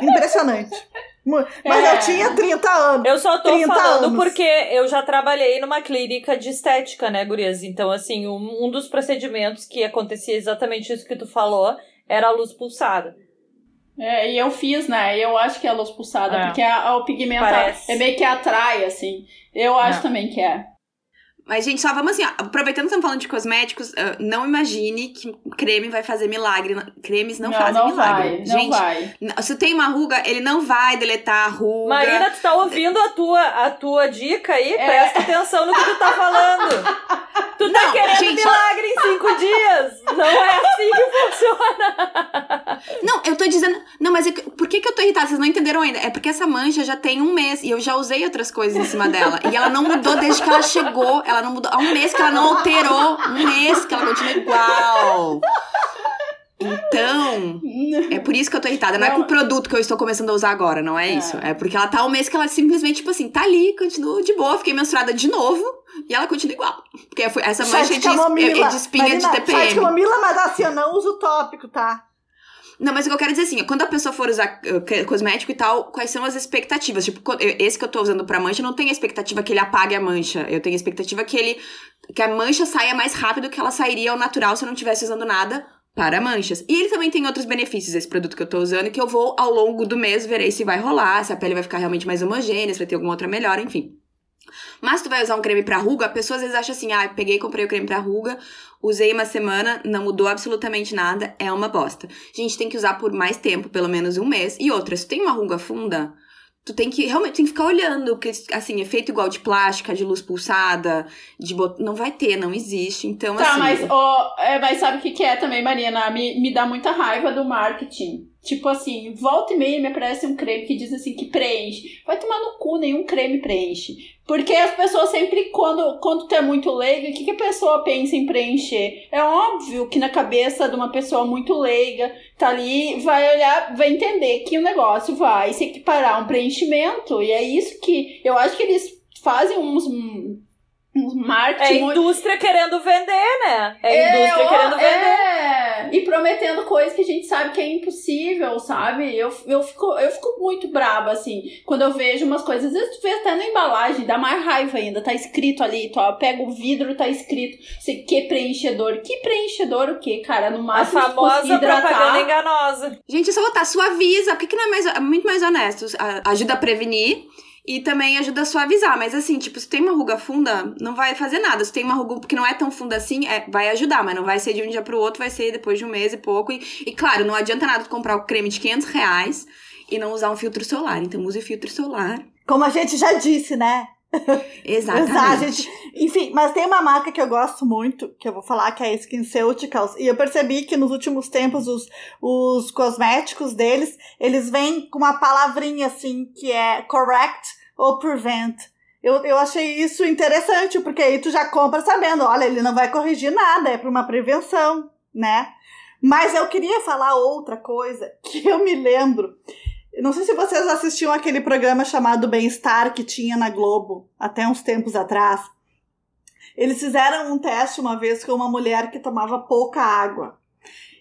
Impressionante. Mas é. eu tinha 30 anos. Eu só tô falando anos. porque eu já trabalhei numa clínica de estética, né, gurias? Então, assim, um, um dos procedimentos que acontecia exatamente isso que tu falou era a luz pulsada. É, e eu fiz, né? Eu acho que é a luz pulsada, é. porque a, a, o pigmento é meio que atrai, assim. Eu acho é. também que é. Mas, gente, só vamos assim, ó, aproveitando que estamos falando de cosméticos, uh, não imagine que creme vai fazer milagre. Cremes não, não fazem não milagre. Vai, gente, não vai. se tem uma ruga, ele não vai deletar a ruga. Marina, tu tá ouvindo a tua, a tua dica aí? É. Presta atenção no que tu tá falando. Tu tá não, querendo gente, milagre em cinco dias. Não é assim que funciona. Não, eu tô dizendo... Não, mas é por que que eu tô irritada? Vocês não entenderam ainda. É porque essa mancha já tem um mês e eu já usei outras coisas em cima dela. E ela não mudou desde que ela chegou. Ela não mudou. Há um mês que ela não alterou. Um mês que ela continua igual. Então, é por isso que eu tô irritada. Não, não, é com o produto que eu estou começando a usar agora, não é, é, isso. É porque ela tá um mês que ela simplesmente, tipo assim, tá ali, continua de boa, fiquei menstruada de novo e ela continua igual. Porque essa mancha é de, é, é de espinha Marina, de TPM. Faz camomila, mas assim, eu não uso tópico, tá? Não, mas o que eu quero dizer assim, quando a pessoa for usar uh, cosmético e tal, quais são as expectativas? Tipo, esse que eu tô usando pra mancha, não tem a expectativa que ele apague a mancha. Eu tenho expectativa que ele. que a mancha saia mais rápido que ela sairia ao natural se eu não estivesse usando nada para manchas. E ele também tem outros benefícios, esse produto que eu tô usando, que eu vou, ao longo do mês, verei se vai rolar, se a pele vai ficar realmente mais homogênea, se vai ter alguma outra melhora, enfim. Mas tu vai usar um creme pra ruga, a pessoa às vezes acha assim, ah, peguei e comprei o creme pra ruga, usei uma semana, não mudou absolutamente nada, é uma bosta. Gente, tem que usar por mais tempo, pelo menos um mês. E outra, se tem uma ruga funda, tu tem que realmente tem que ficar olhando, porque assim, efeito igual de plástica, de luz pulsada, de bot... não vai ter, não existe. Então, tá, assim. mas, oh, é, mas sabe o que, que é também, Marina? Me, me dá muita raiva do marketing. Tipo assim, volta e meia me aparece um creme que diz assim que preenche. Vai tomar no cu, nenhum creme preenche. Porque as pessoas sempre, quando, quando tu é muito leiga, o que, que a pessoa pensa em preencher? É óbvio que na cabeça de uma pessoa muito leiga, tá ali, vai olhar, vai entender que o negócio vai se equiparar a um preenchimento. E é isso que eu acho que eles fazem uns marketing. É indústria querendo vender, né? É, é indústria ó, querendo vender. É, e prometendo coisas que a gente sabe que é impossível, sabe? Eu, eu, fico, eu fico muito braba, assim, quando eu vejo umas coisas. Às vezes tu vê até na embalagem, dá mais raiva ainda. Tá escrito ali, tu ó, pega o vidro, tá escrito sei que preenchedor. Que preenchedor o quê, cara? No máximo, A famosa propaganda enganosa. Gente, só botar suaviza. Por que, que não é mais, muito mais honesto? Ajuda a prevenir e também ajuda a suavizar, mas assim, tipo, se tem uma ruga funda, não vai fazer nada. Se tem uma ruga que não é tão funda assim, é, vai ajudar, mas não vai ser de um dia pro outro, vai ser depois de um mês e pouco. E, e claro, não adianta nada tu comprar o creme de 500 reais e não usar um filtro solar. Então use filtro solar. Como a gente já disse, né? Exatamente. Usar, gente... Enfim, mas tem uma marca que eu gosto muito, que eu vou falar, que é a SkinCeuticals. E eu percebi que nos últimos tempos os, os cosméticos deles, eles vêm com uma palavrinha assim, que é correct ou prevent. Eu, eu achei isso interessante, porque aí tu já compra sabendo, olha, ele não vai corrigir nada, é para uma prevenção, né? Mas eu queria falar outra coisa que eu me lembro. Não sei se vocês assistiam aquele programa chamado Bem-Estar que tinha na Globo até uns tempos atrás. Eles fizeram um teste uma vez com uma mulher que tomava pouca água.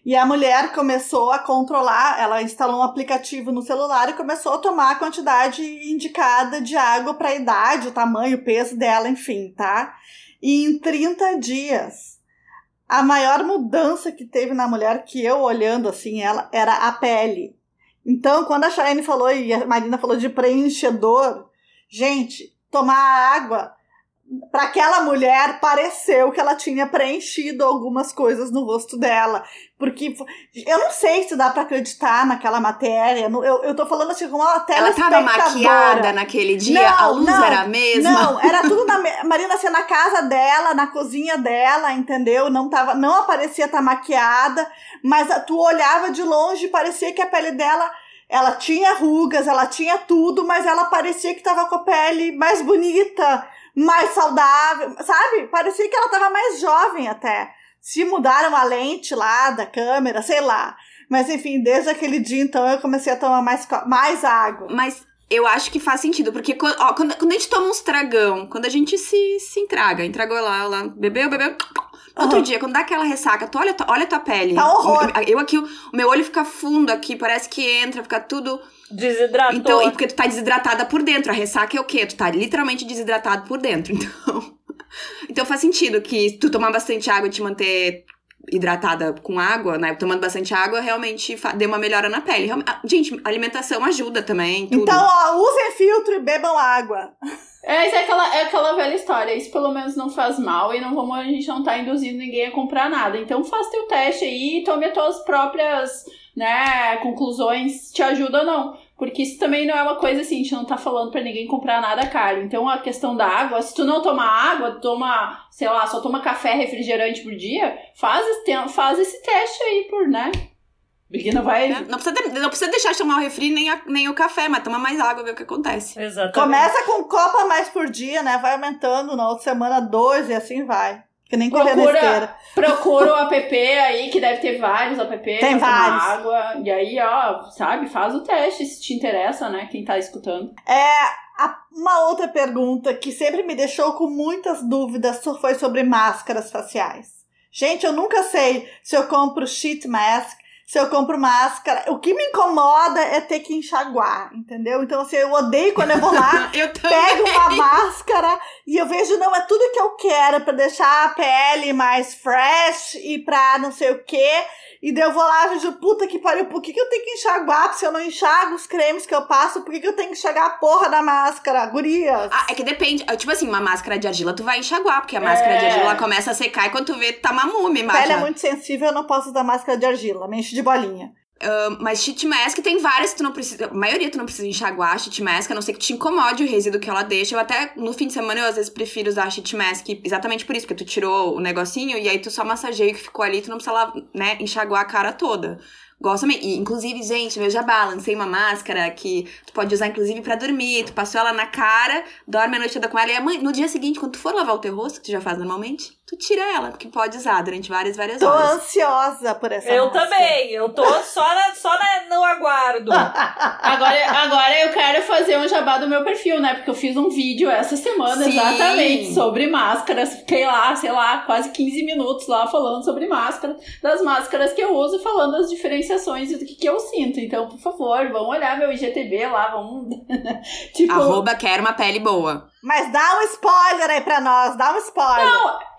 E a mulher começou a controlar, ela instalou um aplicativo no celular e começou a tomar a quantidade indicada de água para a idade, o tamanho, o peso dela, enfim, tá? E em 30 dias, a maior mudança que teve na mulher, que eu olhando assim, ela era a pele. Então, quando a Cheyenne falou e a Marina falou de preenchedor, gente, tomar água para aquela mulher pareceu que ela tinha preenchido algumas coisas no rosto dela. Porque eu não sei se dá para acreditar naquela matéria. Eu, eu tô falando assim como uma Ela tava maquiada naquele dia? Não, a luz não, era a mesma? Não, era tudo na Marina assim, na casa dela, na cozinha dela, entendeu? Não tava, não aparecia estar tá maquiada, mas tu olhava de longe e parecia que a pele dela ela tinha rugas, ela tinha tudo, mas ela parecia que tava com a pele mais bonita mais saudável, sabe? Parecia que ela tava mais jovem até. Se mudaram a lente lá da câmera, sei lá. Mas enfim, desde aquele dia então eu comecei a tomar mais, mais água. Mas eu acho que faz sentido, porque ó, quando, quando a gente toma uns tragão, quando a gente se, se entraga, entragou lá, lá, bebeu, bebeu, Outro dia, quando dá aquela ressaca, tu olha, olha a tua pele. Tá horror. Eu aqui, o o meu olho fica fundo aqui, parece que entra, fica tudo. Desidratou. Então, e porque tu tá desidratada por dentro. A ressaca é o quê? Tu tá literalmente desidratado por dentro. Então, então faz sentido que tu tomar bastante água e te manter hidratada com água, né? Tomando bastante água, realmente dê uma melhora na pele. Gente, alimentação ajuda também, tudo. Então, ó, usem filtro e bebam água. É, é aquela, é aquela velha história. Isso pelo menos não faz mal e não vamos, a gente não tá induzindo ninguém a comprar nada. Então faz teu teste aí e tome as tuas próprias, né, conclusões, te ajuda ou não. Porque isso também não é uma coisa assim, a gente não tá falando pra ninguém comprar nada caro. Então a questão da água, se tu não tomar água, toma, sei lá, só toma café refrigerante por dia, faz, faz esse teste aí por, né? Porque não vai. Não, precisa de- não precisa deixar de tomar o refri nem, a- nem o café, mas toma mais água, ver o que acontece. Exatamente. Começa com um copo a mais por dia, né? Vai aumentando na outra semana dois e assim vai. Que nem correr na Procura- esteira. Procura o app aí, que deve ter vários app Tem vários. água. E aí, ó, sabe, faz o teste se te interessa, né? Quem tá escutando. É, a- uma outra pergunta que sempre me deixou com muitas dúvidas foi sobre máscaras faciais. Gente, eu nunca sei se eu compro sheet mask, se eu compro máscara. O que me incomoda é ter que enxaguar, entendeu? Então, assim, eu odeio quando eu vou lá, Eu pego uma máscara e eu vejo, não, é tudo que eu quero pra deixar a pele mais fresh e pra não sei o quê. E daí eu vou lá e puta que pariu, por que, que eu tenho que enxaguar? Se eu não enxago os cremes que eu passo, por que, que eu tenho que enxagar a porra da máscara? Gurias. Ah, é que depende. Ah, Tipo assim, uma máscara de argila tu vai enxaguar, porque a máscara de É. argila ela começa a secar e quando tu vê, tá uma múmia, a pele é imagina. muito sensível, eu não posso usar máscara de argila, me enche de bolinha. Mas sheet mask tem várias que tu não precisa. A maioria tu não precisa enxaguar sheet mask, a não ser que te incomode o resíduo que ela deixa. Eu até no fim de semana eu às vezes prefiro usar sheet mask exatamente por isso, porque tu tirou o negocinho e aí tu só massageia o que ficou ali, tu não precisa né, enxaguar a cara toda. Gosto também. E, inclusive, gente, meu jabá, lancei uma máscara que tu pode usar, inclusive, pra dormir. Tu passou ela na cara, dorme a noite toda com ela. E amanhã- no dia seguinte, quando tu for lavar o teu rosto, que tu já faz normalmente, tu tira ela, porque pode usar durante várias, várias Tô horas. ansiosa por essa Eu máscara. também. Eu tô só, na, só na, no aguardo. Agora, agora eu quero fazer um jabá do meu perfil, né? Porque eu fiz um vídeo essa semana Sim. exatamente sobre máscaras. Fiquei lá, sei lá, quase 15 minutos lá falando sobre máscaras, das máscaras que eu uso e falando as diferenciações e do que, que eu sinto. Então, por favor, vão olhar meu IGTV lá, vão. tipo. Arroba quer uma pele boa. Mas dá um spoiler aí pra nós, dá um spoiler.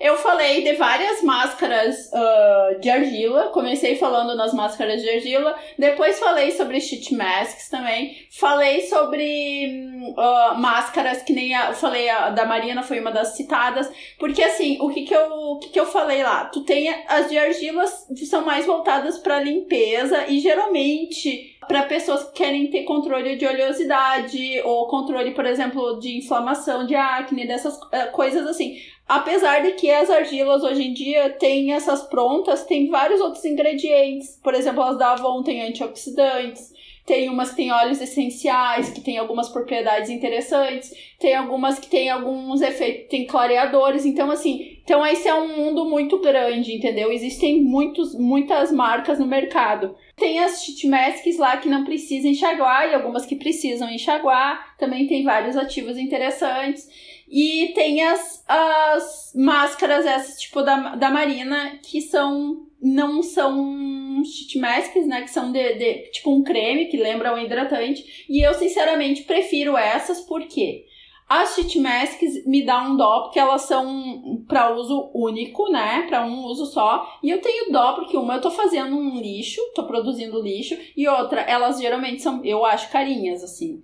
Eu falei de várias máscaras ah, de argila. Comecei falando nas máscaras de argila. Depois falei sobre sheet masks também. Falei sobre ah, máscaras que nem a. Falei a da Marina, foi uma das citadas. Porque assim, o que que eu, o que que eu falei lá? Tu tem as de argilas que são mais voltadas pra limpeza e geralmente para pessoas que querem ter controle de oleosidade ou controle, por exemplo, de inflamação de acne, dessas eh, coisas assim. Apesar de que as argilas hoje em dia têm essas prontas, tem vários outros ingredientes. Por exemplo, as da Avon têm antioxidantes, tem umas que têm óleos essenciais, que têm algumas propriedades interessantes, tem algumas que têm alguns efeitos, tem clareadores. Então, assim, então esse é um mundo muito grande, entendeu? Existem muitos, muitas marcas no mercado. Tem as sheet masks lá que não precisam enxaguar e algumas que precisam enxaguar. Também tem vários ativos interessantes. E tem as, as máscaras, essas tipo da, da Marina, que são. Não são sheet masks, né? Que são de, de tipo um creme que lembra um hidratante. E eu, sinceramente, prefiro essas porque as sheet masks me dá um dó porque elas são para uso único, né? Para um uso só. E eu tenho dó porque uma eu tô fazendo um lixo, tô produzindo lixo, e outra, elas geralmente são, eu acho, carinhas, assim.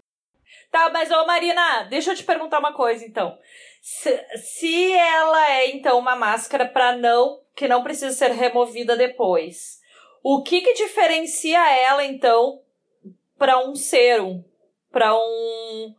Tá, mas ô Marina, deixa eu te perguntar uma coisa então. Se, se ela é então uma máscara para não que não precisa ser removida depois, o que que diferencia ela então para um serum, para um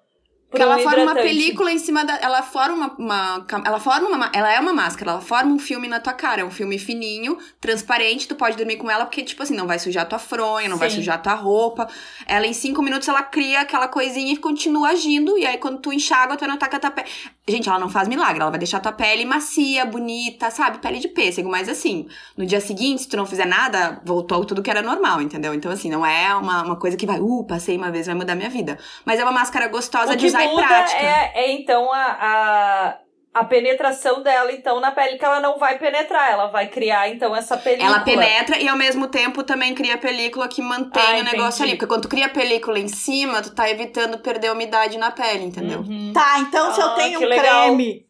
Porque ela um forma uma hidratante? película em cima da. Ela forma uma, uma- Ela forma uma. Ela é uma máscara, ela forma um filme na tua cara. É um filme fininho, transparente, tu pode dormir com ela, porque, tipo assim, não vai sujar tua fronha, não vai Sim. sujar tua roupa. Ela, em cinco minutos, ela cria aquela coisinha e continua agindo. E aí, quando tu enxágua, tu vai notar que a tua pele. Gente, ela não faz milagre, ela vai deixar tua pele macia, bonita, sabe? Pele de pêssego, mas assim, no dia seguinte, se tu não fizer nada, voltou tudo que era normal, entendeu? Então, assim, não é uma, uma coisa que vai, uh, passei uma vez, vai mudar minha vida. Mas é uma máscara gostosa de usar muda prática. é, é então a, a, a penetração dela, então, na pele, que ela não vai penetrar, ela vai criar, então, essa película. Ela penetra e ao mesmo tempo também cria película que mantém Ah, o negócio entendi. ali. Porque quando tu cria película em cima, tu tá evitando perder umidade na pele, entendeu? Uhum. Tá, então se eu Ah, tenho que um legal. creme.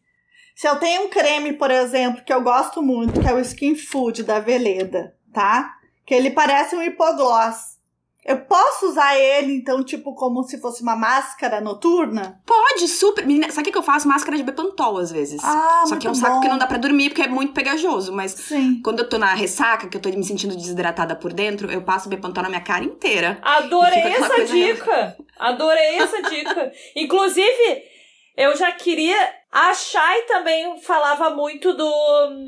Se eu tenho um creme, por exemplo, que eu gosto muito, que é o Skin Food da Veleda, tá? Que ele parece um hipogloss. Eu posso usar ele, então, tipo, como se fosse uma máscara noturna? Pode, super. Menina, sabe o que eu faço? Máscara de Bepantol às vezes. Ah, Só que é um muito saco bom. que não dá pra dormir porque é muito pegajoso. Mas Sim. quando eu tô na ressaca, que eu tô me sentindo desidratada por dentro, eu passo Bepantol na minha cara inteira. Adorei essa dica. Adorei essa dica. Inclusive, eu já queria. A Shai também falava muito do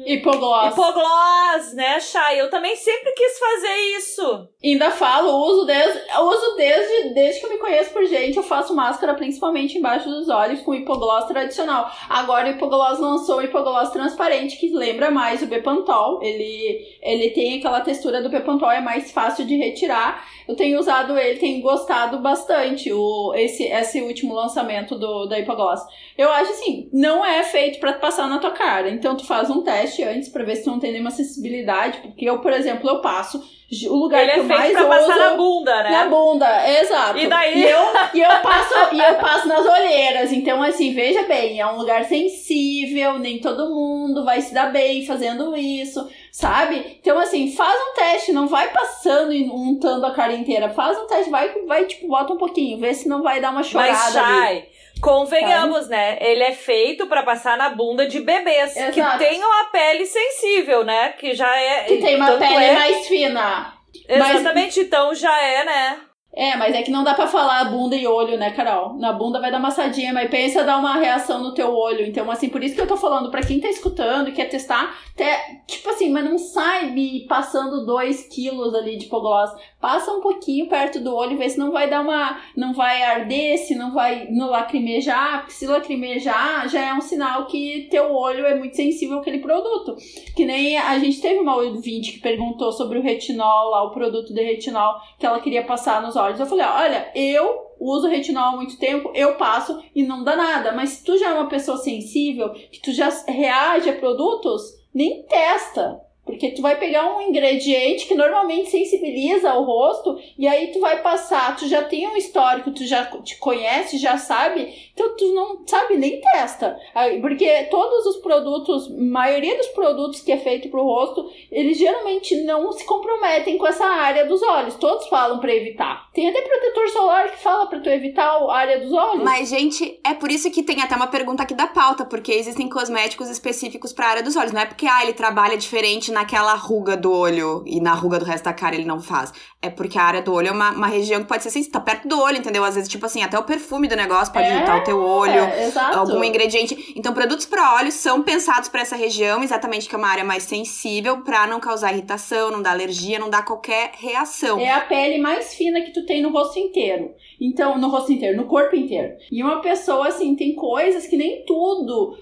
Hipogloss. hipogloss, né, Shai? Eu também sempre quis fazer isso. Ainda falo, uso desde, uso desde, desde que eu me conheço por gente, eu faço máscara principalmente embaixo dos olhos com hipogloss tradicional. Agora o hipogloss lançou o hipogloss transparente, que lembra mais o Bepantol. Ele, ele tem aquela textura do Bepantol, é mais fácil de retirar. Eu tenho usado ele, tenho gostado bastante o, esse, esse último lançamento do, da hipogloss. Eu acho assim, não é feito pra passar na tua cara. Então tu faz um teste antes pra ver se tu não tem nenhuma sensibilidade, porque eu, por exemplo, eu passo o lugar Ele que é eu feito mais pra uso passar na bunda, né? na bunda, exato. E daí? E eu, e eu passo, e eu passo nas olheiras. Então, assim, veja bem, é um lugar sensível, nem todo mundo vai se dar bem fazendo isso, sabe? Então, assim, faz um teste, não vai passando e untando a cara inteira. Faz um teste, vai, vai tipo, bota um pouquinho, vê se não vai dar uma chorada Mas, ali. Convenhamos, né? Ele é feito pra passar na bunda de bebês que Exato. tenham a pele sensível, né? Que já é. Que tem uma pele é- mais fina. mas- Exatamente, então já é, né? É, mas é que não dá pra falar bunda e olho, né, Carol? Na bunda vai dar uma assadinha, mas pensa dar uma reação no teu olho. Então, assim, por isso que eu tô falando, pra quem tá escutando e quer testar, até, tipo assim, mas não sai me passando 2 quilos ali de hipogloss. Passa um pouquinho perto do olho, vê se não vai dar uma. não vai arder, se não vai no lacrimejar, porque se lacrimejar já é um sinal que teu olho é muito sensível àquele produto. Que nem a gente teve uma ouvinte que perguntou sobre o retinol lá, o produto de retinol que ela queria passar nos olhos. Eu falei, olha, eu uso retinol há muito tempo, eu passo e não dá nada. Mas se tu já é uma pessoa sensível, que tu já reage a produtos, nem testa. Porque tu vai pegar um ingrediente que normalmente sensibiliza o rosto e aí tu vai passar, tu já tem um histórico, tu já te conhece, já sabe, então tu não sabe nem testa. Porque todos os produtos, maioria dos produtos que é feito pro rosto, eles geralmente não se comprometem com essa área dos olhos. Todos falam pra evitar. Tem até protetor solar que fala pra tu evitar a área dos olhos. Mas, gente, é por isso que tem até uma pergunta aqui da pauta, porque existem cosméticos específicos pra área dos olhos. Não é porque, ah, ele trabalha diferente naquela ruga do olho e na ruga do resto da cara ele não faz. É porque a área do olho é uma, uma região que pode ser sensível, tá perto do olho, entendeu? Às vezes, tipo assim, até o perfume do negócio pode É, irritar o teu olho. É. Algum ingrediente. Então, produtos para olhos são pensados para essa região, exatamente que é uma área mais sensível, pra não causar irritação, não dar alergia, não dar qualquer reação. É a pele mais fina que tu tem no rosto inteiro. Então, no rosto inteiro, no corpo inteiro. E uma pessoa, assim, tem coisas que nem tudo.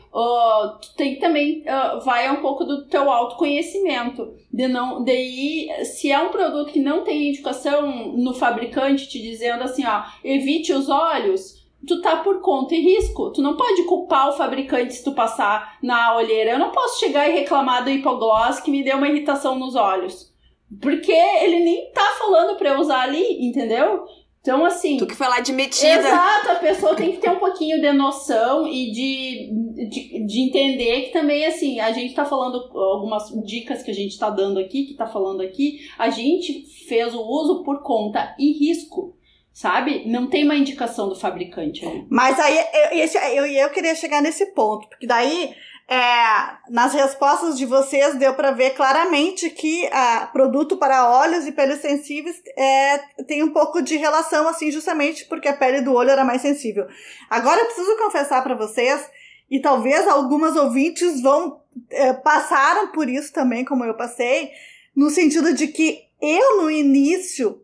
tu tem também. ah, vai um pouco do teu autoconhecimento. De não. Daí, se é um produto que não tem indicação no fabricante te dizendo assim, ó, evite os olhos. Tu tá por conta e risco. Tu não pode culpar o fabricante se tu passar na olheira. Eu não posso chegar e reclamar do hipogloss que me deu uma irritação nos olhos. Porque ele nem tá falando pra eu usar ali, entendeu? Então, assim. Tu que foi lá de metida. Exato, a pessoa tem que ter um pouquinho de noção e de, de, de entender que também, assim, a gente tá falando algumas dicas que a gente tá dando aqui, que tá falando aqui, a gente fez o uso por conta e risco, sabe? Não tem uma indicação do fabricante ali. Mas aí eu, eu, eu queria chegar nesse ponto, porque daí é, nas respostas de vocês deu para ver claramente que ah, produto para olhos e peles sensíveis é, tem um pouco de relação, assim, justamente porque a pele do olho era mais sensível. Agora eu preciso confessar para vocês, e talvez algumas ouvintes vão é, passaram por isso também, como eu passei, no sentido de que eu no início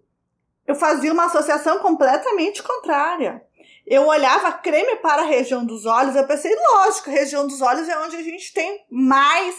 eu fazia uma associação completamente contrária. Eu olhava creme para a região dos olhos, eu pensei, lógico, a região dos olhos é onde a gente tem mais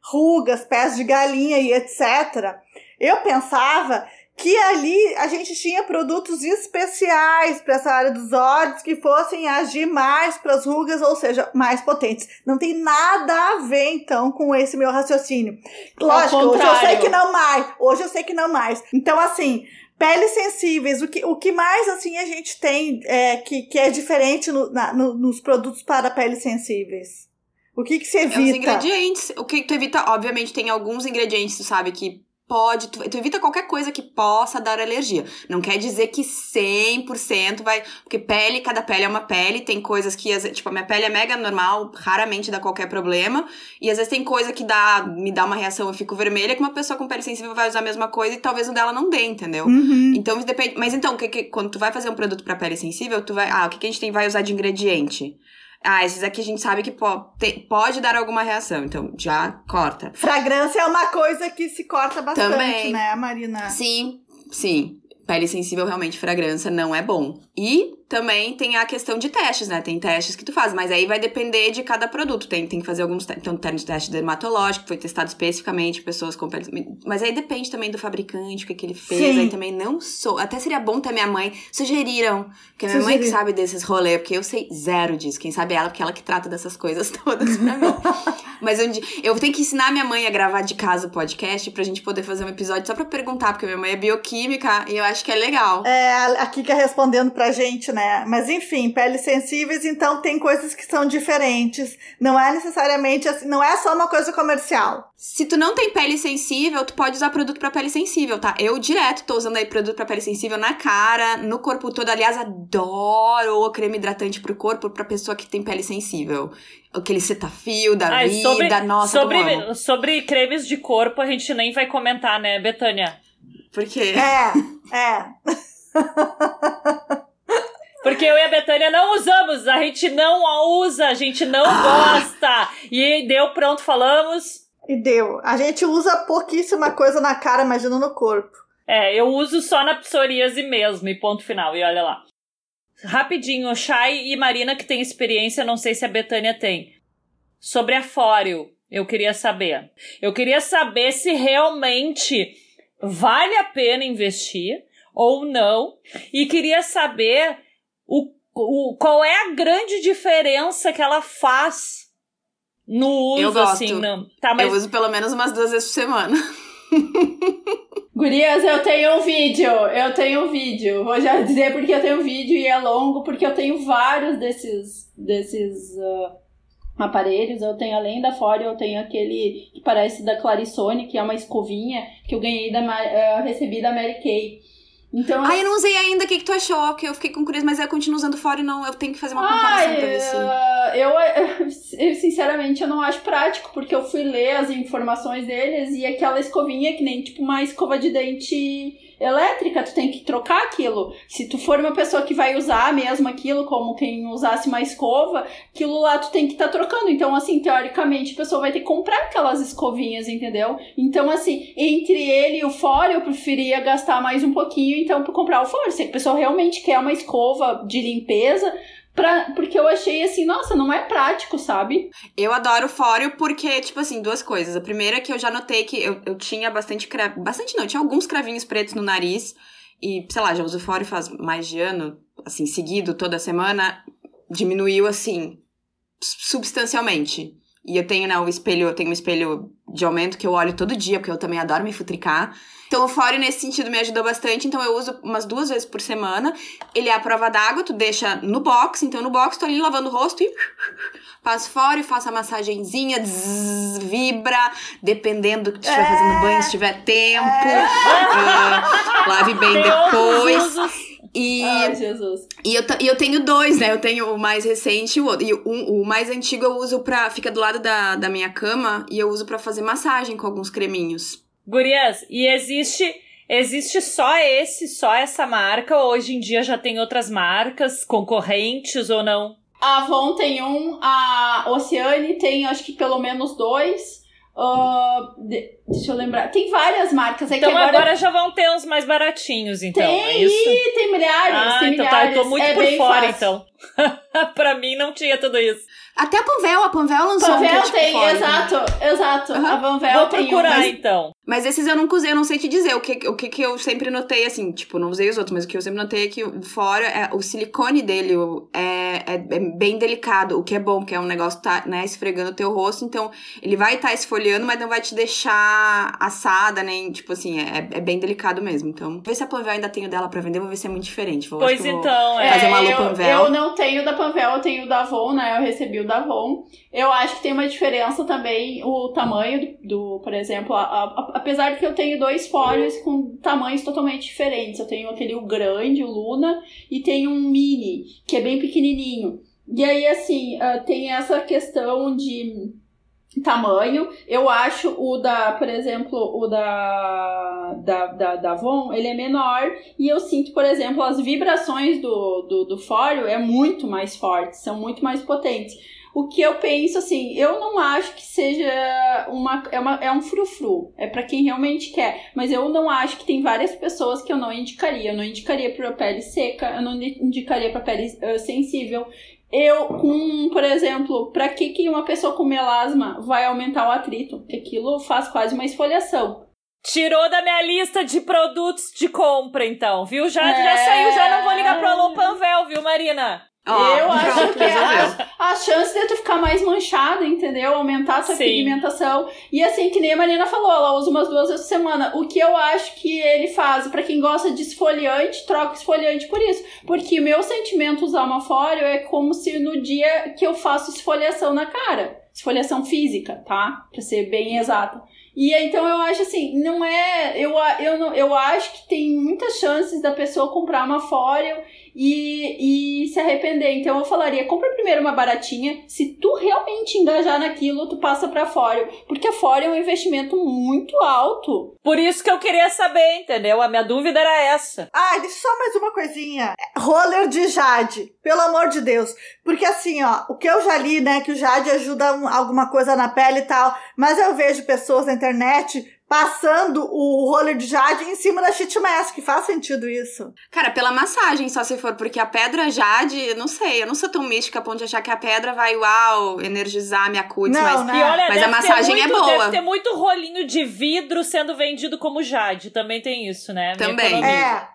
rugas, pés de galinha e etc. Eu pensava que ali a gente tinha produtos especiais para essa área dos olhos que fossem agir mais para as rugas, ou seja, mais potentes. Não tem nada a ver então com esse meu raciocínio. Lógico, hoje eu sei que não mais. Hoje eu sei que não mais. Então assim, peles sensíveis, o que, o que mais assim a gente tem é, que, que é diferente no, na, no, nos produtos para peles sensíveis? O que que você evita? É os ingredientes. O que tu evita, obviamente, tem alguns ingredientes, tu sabe, que pode, tu, tu, evita qualquer coisa que possa dar alergia. Não quer dizer que 100% vai, porque pele, cada pele é uma pele, tem coisas que, tipo, a minha pele é mega normal, raramente dá qualquer problema, e às vezes tem coisa que dá, me dá uma reação, eu fico vermelha, que uma pessoa com pele sensível vai usar a mesma coisa e talvez o dela não dê, entendeu? Uhum. Então, depende, mas então, que, que, quando tu vai fazer um produto para pele sensível, tu vai, ah, o que, que a gente tem, vai usar de ingrediente? Ah, esses aqui a gente sabe que pode, pode dar alguma reação, então já corta. Fragrância é uma coisa que se corta bastante, Também. né, Marina? Sim, sim. Pele sensível, realmente, fragrância não é bom. E também tem a questão de testes, né? Tem testes que tu faz, mas aí vai depender de cada produto. Tem, tem que fazer alguns testes. Então, tem teste dermatológico, foi testado especificamente pessoas com pele. Mas aí depende também do fabricante, o que, que ele fez. Sim. Aí também não sou. Até seria bom ter minha mãe. Sugeriram. Porque minha mãe que sabe desses rolês, porque eu sei zero disso. Quem sabe é ela, porque ela que trata dessas coisas todas pra mim. mas um dia, eu tenho que ensinar minha mãe a gravar de casa o podcast pra gente poder fazer um episódio só pra perguntar, porque minha mãe é bioquímica e eu acho que é legal. É, a Kika respondendo pra gente, né? Né? Mas enfim, peles sensíveis, então tem coisas que são diferentes. Não é necessariamente assim, não é só uma coisa comercial. Se tu não tem pele sensível, tu pode usar produto para pele sensível, tá? Eu direto tô usando aí produto para pele sensível na cara, no corpo todo. Aliás, adoro o creme hidratante pro corpo pra pessoa que tem pele sensível. Aquele cetafio da Ai, vida, sobre, nossa, sobre, sobre cremes de corpo a gente nem vai comentar, né, Betânia? Por quê? É, é. Porque eu e a Betânia não usamos, a gente não a usa, a gente não ah. gosta. E deu, pronto, falamos. E deu. A gente usa pouquíssima coisa na cara, imagina no corpo. É, eu uso só na psoríase mesmo, e ponto final. E olha lá. Rapidinho, Chay e Marina, que tem experiência, não sei se a Betânia tem. Sobre a Fóreo, eu queria saber. Eu queria saber se realmente vale a pena investir ou não. E queria saber o, o, qual é a grande diferença que ela faz no uso, eu gosto. assim, não. Tá, mas... Eu uso pelo menos umas duas vezes por semana. Gurias, eu tenho um vídeo, eu tenho um vídeo. Vou já dizer porque eu tenho um vídeo e é longo, porque eu tenho vários desses, desses uh, aparelhos. Eu tenho, além da Fora, eu tenho aquele que parece da Clarissone, que é uma escovinha que eu ganhei da, uh, recebi da Mary Kay. Então, ah, eu não usei ainda. O que, que tu achou? Que eu fiquei com curiosidade, mas eu continuo usando fora e não. Eu tenho que fazer uma comparação pra ver se. Eu, eu, sinceramente, eu não acho prático, porque eu fui ler as informações deles e aquela escovinha, que nem tipo uma escova de dente elétrica, tu tem que trocar aquilo. Se tu for uma pessoa que vai usar mesmo aquilo, como quem usasse uma escova, aquilo lá tu tem que estar tá trocando. Então, assim, teoricamente, a pessoa vai ter que comprar aquelas escovinhas, entendeu? Então, assim, entre ele e o fora, eu preferia gastar mais um pouquinho, então, pra comprar o fora. Se a pessoa realmente quer uma escova de limpeza, Pra, porque eu achei assim, nossa, não é prático, sabe? Eu adoro fóreo porque, tipo assim, duas coisas. A primeira é que eu já notei que eu, eu tinha bastante cravo. Bastante não, tinha alguns cravinhos pretos no nariz. E, sei lá, já uso fóreo faz mais de ano, assim, seguido, toda semana. Diminuiu, assim, substancialmente. E eu tenho, né, o espelho, eu tenho um espelho de aumento que eu olho todo dia, porque eu também adoro me futricar. Então o Fóreo nesse sentido me ajudou bastante, então eu uso umas duas vezes por semana. Ele é a prova d'água, tu deixa no box, então no box tô ali lavando o rosto e passo Fóreo, faço a massagenzinha, zzz, vibra, dependendo do que tu estiver é. fazendo banho, se tiver tempo. É. Uh, lave bem Tem depois. E, Ai, Jesus. E eu, e eu tenho dois, né? Eu tenho o mais recente e o outro. E o, o mais antigo eu uso pra. Fica do lado da, da minha cama e eu uso para fazer massagem com alguns creminhos. Gurias, e existe existe só esse, só essa marca? Ou hoje em dia já tem outras marcas concorrentes ou não? A Avon tem um, a Oceane tem acho que pelo menos dois. Uh, de- deixa eu lembrar. Tem várias marcas. É Então que agora... agora, já vão ter uns mais baratinhos, então. tem, é isso? tem milhares. Ah, tem então tá, eu milhares. tô muito é por fora, fácil. então. pra mim não tinha tudo isso. Até a Panvel, a Panvel lançou um que é Panvel tipo tem, fora, né? exato, exato. Aham. A Vanvel Vou tem procurar, uma. então. Mas esses eu nunca usei, eu não sei te dizer. O que, o que, que eu sempre notei, assim, tipo, não usei os outros, mas o que eu sempre notei é que fora, é, o silicone dele é, é, é bem delicado, o que é bom, porque é um negócio que tá, né, esfregando o teu rosto, então ele vai estar esfoliando, mas não vai te deixar assada, nem, tipo assim, é, é bem delicado mesmo. Então, vou ver se a Panvel ainda tem o dela pra vender, vou ver se é muito diferente. Vou, Pois eu vou- então, é. fazer uma eu, Panvel. eu não tenho da Panvel, eu tenho o da Avon, né? Eu recebi o da Avon. Eu acho que tem uma diferença também o tamanho do, do- por exemplo, a- a- apesar de que eu tenho dois fólios com tamanhos totalmente diferentes. Eu tenho aquele o grande, o Luna, e tenho um mini, que é bem pequenininho. E aí, assim, ah, tem essa questão de tamanho. Eu acho o da, por exemplo, o da, da, da, da Avon, ele é menor e eu sinto, por exemplo, as vibrações do, do, do fólio é muito mais fortes, são muito mais potentes. O que eu penso, assim, eu não acho que seja uma. É, uma, é um frufru. É pra quem realmente quer. Mas eu não acho que tem várias pessoas que eu não indicaria. Eu não indicaria pra pele seca, eu não indicaria pra pele ah, sensível. Eu, com, por exemplo, pra que, que uma pessoa com melasma vai aumentar o atrito? Porque aquilo faz quase uma esfoliação. Tirou da minha lista de produtos de compra, então, viu? Já, já É. saiu, já não vou ligar pro Alô Panvel, viu, Marina? Ó, eu acho que é a, a chance de tu ficar mais manchado, entendeu? Aumentar a tua Sim. pigmentação. E assim, que nem a Marina falou, ela usa umas duas vezes por semana. O que eu acho que ele faz, pra quem gosta de esfoliante, troca esfoliante por isso. Porque o meu sentimento usar uma fólio é como se no dia que eu faço esfoliação na cara. Esfoliação física, tá? Pra ser bem exata. E aí, então eu acho assim, não é. Eu, eu, eu acho que tem muitas chances da pessoa comprar uma fólio e, e se arrepender. Então eu falaria, compra primeiro uma baratinha. Se tu realmente engajar naquilo, tu passa pra fólio. Porque a fólio é um investimento muito alto. Por isso que eu queria saber, entendeu? A minha dúvida era essa. Ah, deixa só mais uma coisinha. Roller de Jade, pelo amor de Deus. Porque assim, ó, o que eu já li, né, que o Jade ajuda um- alguma coisa na pele e tal, mas eu vejo pessoas na internet passando o roller de Jade em cima da sheet mask. Faz sentido isso? Cara, pela massagem, só se for, porque a pedra Jade, eu não sei, eu não sou tão mística a ponto de achar que a pedra vai, uau, energizar minha cutis, Não, mas né? E olha, Mas a massagem é muito, boa. Deve ter muito rolinho de vidro sendo vendido como Jade. Também tem isso, né? Também. É.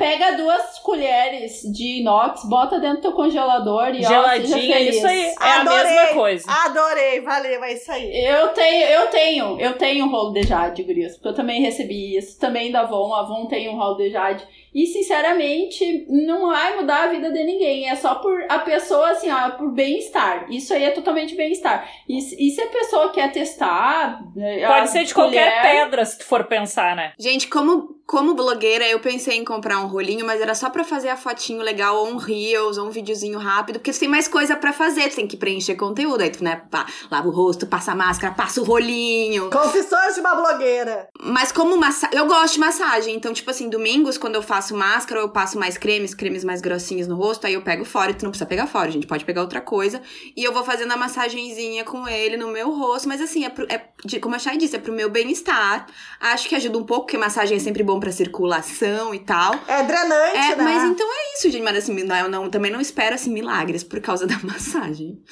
Pega duas colheres de inox, bota dentro do teu congelador e ó, seja Geladinha, feliz. isso aí. É Adorei. a mesma coisa. Adorei, valeu, é isso aí. Eu tenho, eu tenho, eu tenho um rolo de Jade, gurias, porque eu também recebi isso, também da Avon, a Avon tem um rolo de Jade. E, sinceramente, não vai mudar a vida de ninguém, é só por a pessoa, assim, ó, por bem-estar. Isso aí é totalmente bem-estar. E, se- e se a pessoa quer testar... né, Pode ser de qualquer colher- pedra, se tu for pensar, né? Gente, como, como blogueira, eu pensei em comprar um rolinho, mas era só pra fazer a fotinho legal, ou um Reels, ou um videozinho rápido, porque tu tem mais coisa pra fazer, tu tem que preencher conteúdo, aí tu, né, pá, lava o rosto, passa a máscara, passa o rolinho. Confissões de uma blogueira. Mas como massagem, eu gosto de massagem, então, tipo assim, domingos, quando eu faço máscara, eu passo mais cremes, cremes mais grossinhos no rosto, aí eu pego fora, e tu não precisa pegar fora, gente, pode pegar outra coisa, e eu vou fazendo a massagenzinha com ele no meu rosto, mas assim, é, pro, é como a Chay disse, é pro meu bem-estar, acho que ajuda um pouco, porque massagem é sempre bom pra circulação e tal. É drenante, É, né? mas então é isso, gente, mas assim, não, eu não, também não espero, assim, milagres por causa da massagem.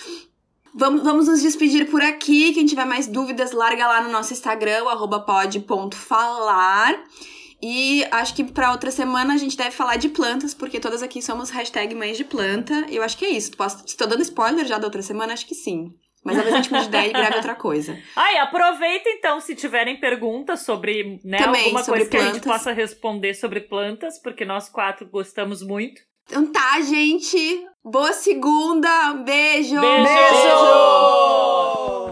Vamos, vamos nos despedir por aqui. Quem tiver mais dúvidas, larga lá no nosso Instagram, o arroba pod.falar. E acho que pra outra semana a gente deve falar de plantas, porque todas aqui somos hashtag mães de planta. Eu acho que é isso. Posso, tô dando spoiler já da outra semana, acho que sim. Mas a gente mude de ideia e grave outra coisa. Ah, e aproveita então, se tiverem perguntas sobre né, Também, alguma sobre coisa que a gente plantas. possa responder sobre plantas, porque nós quatro gostamos muito. Então tá, gente. Boa segunda. Beijo. Beijo! Beijo!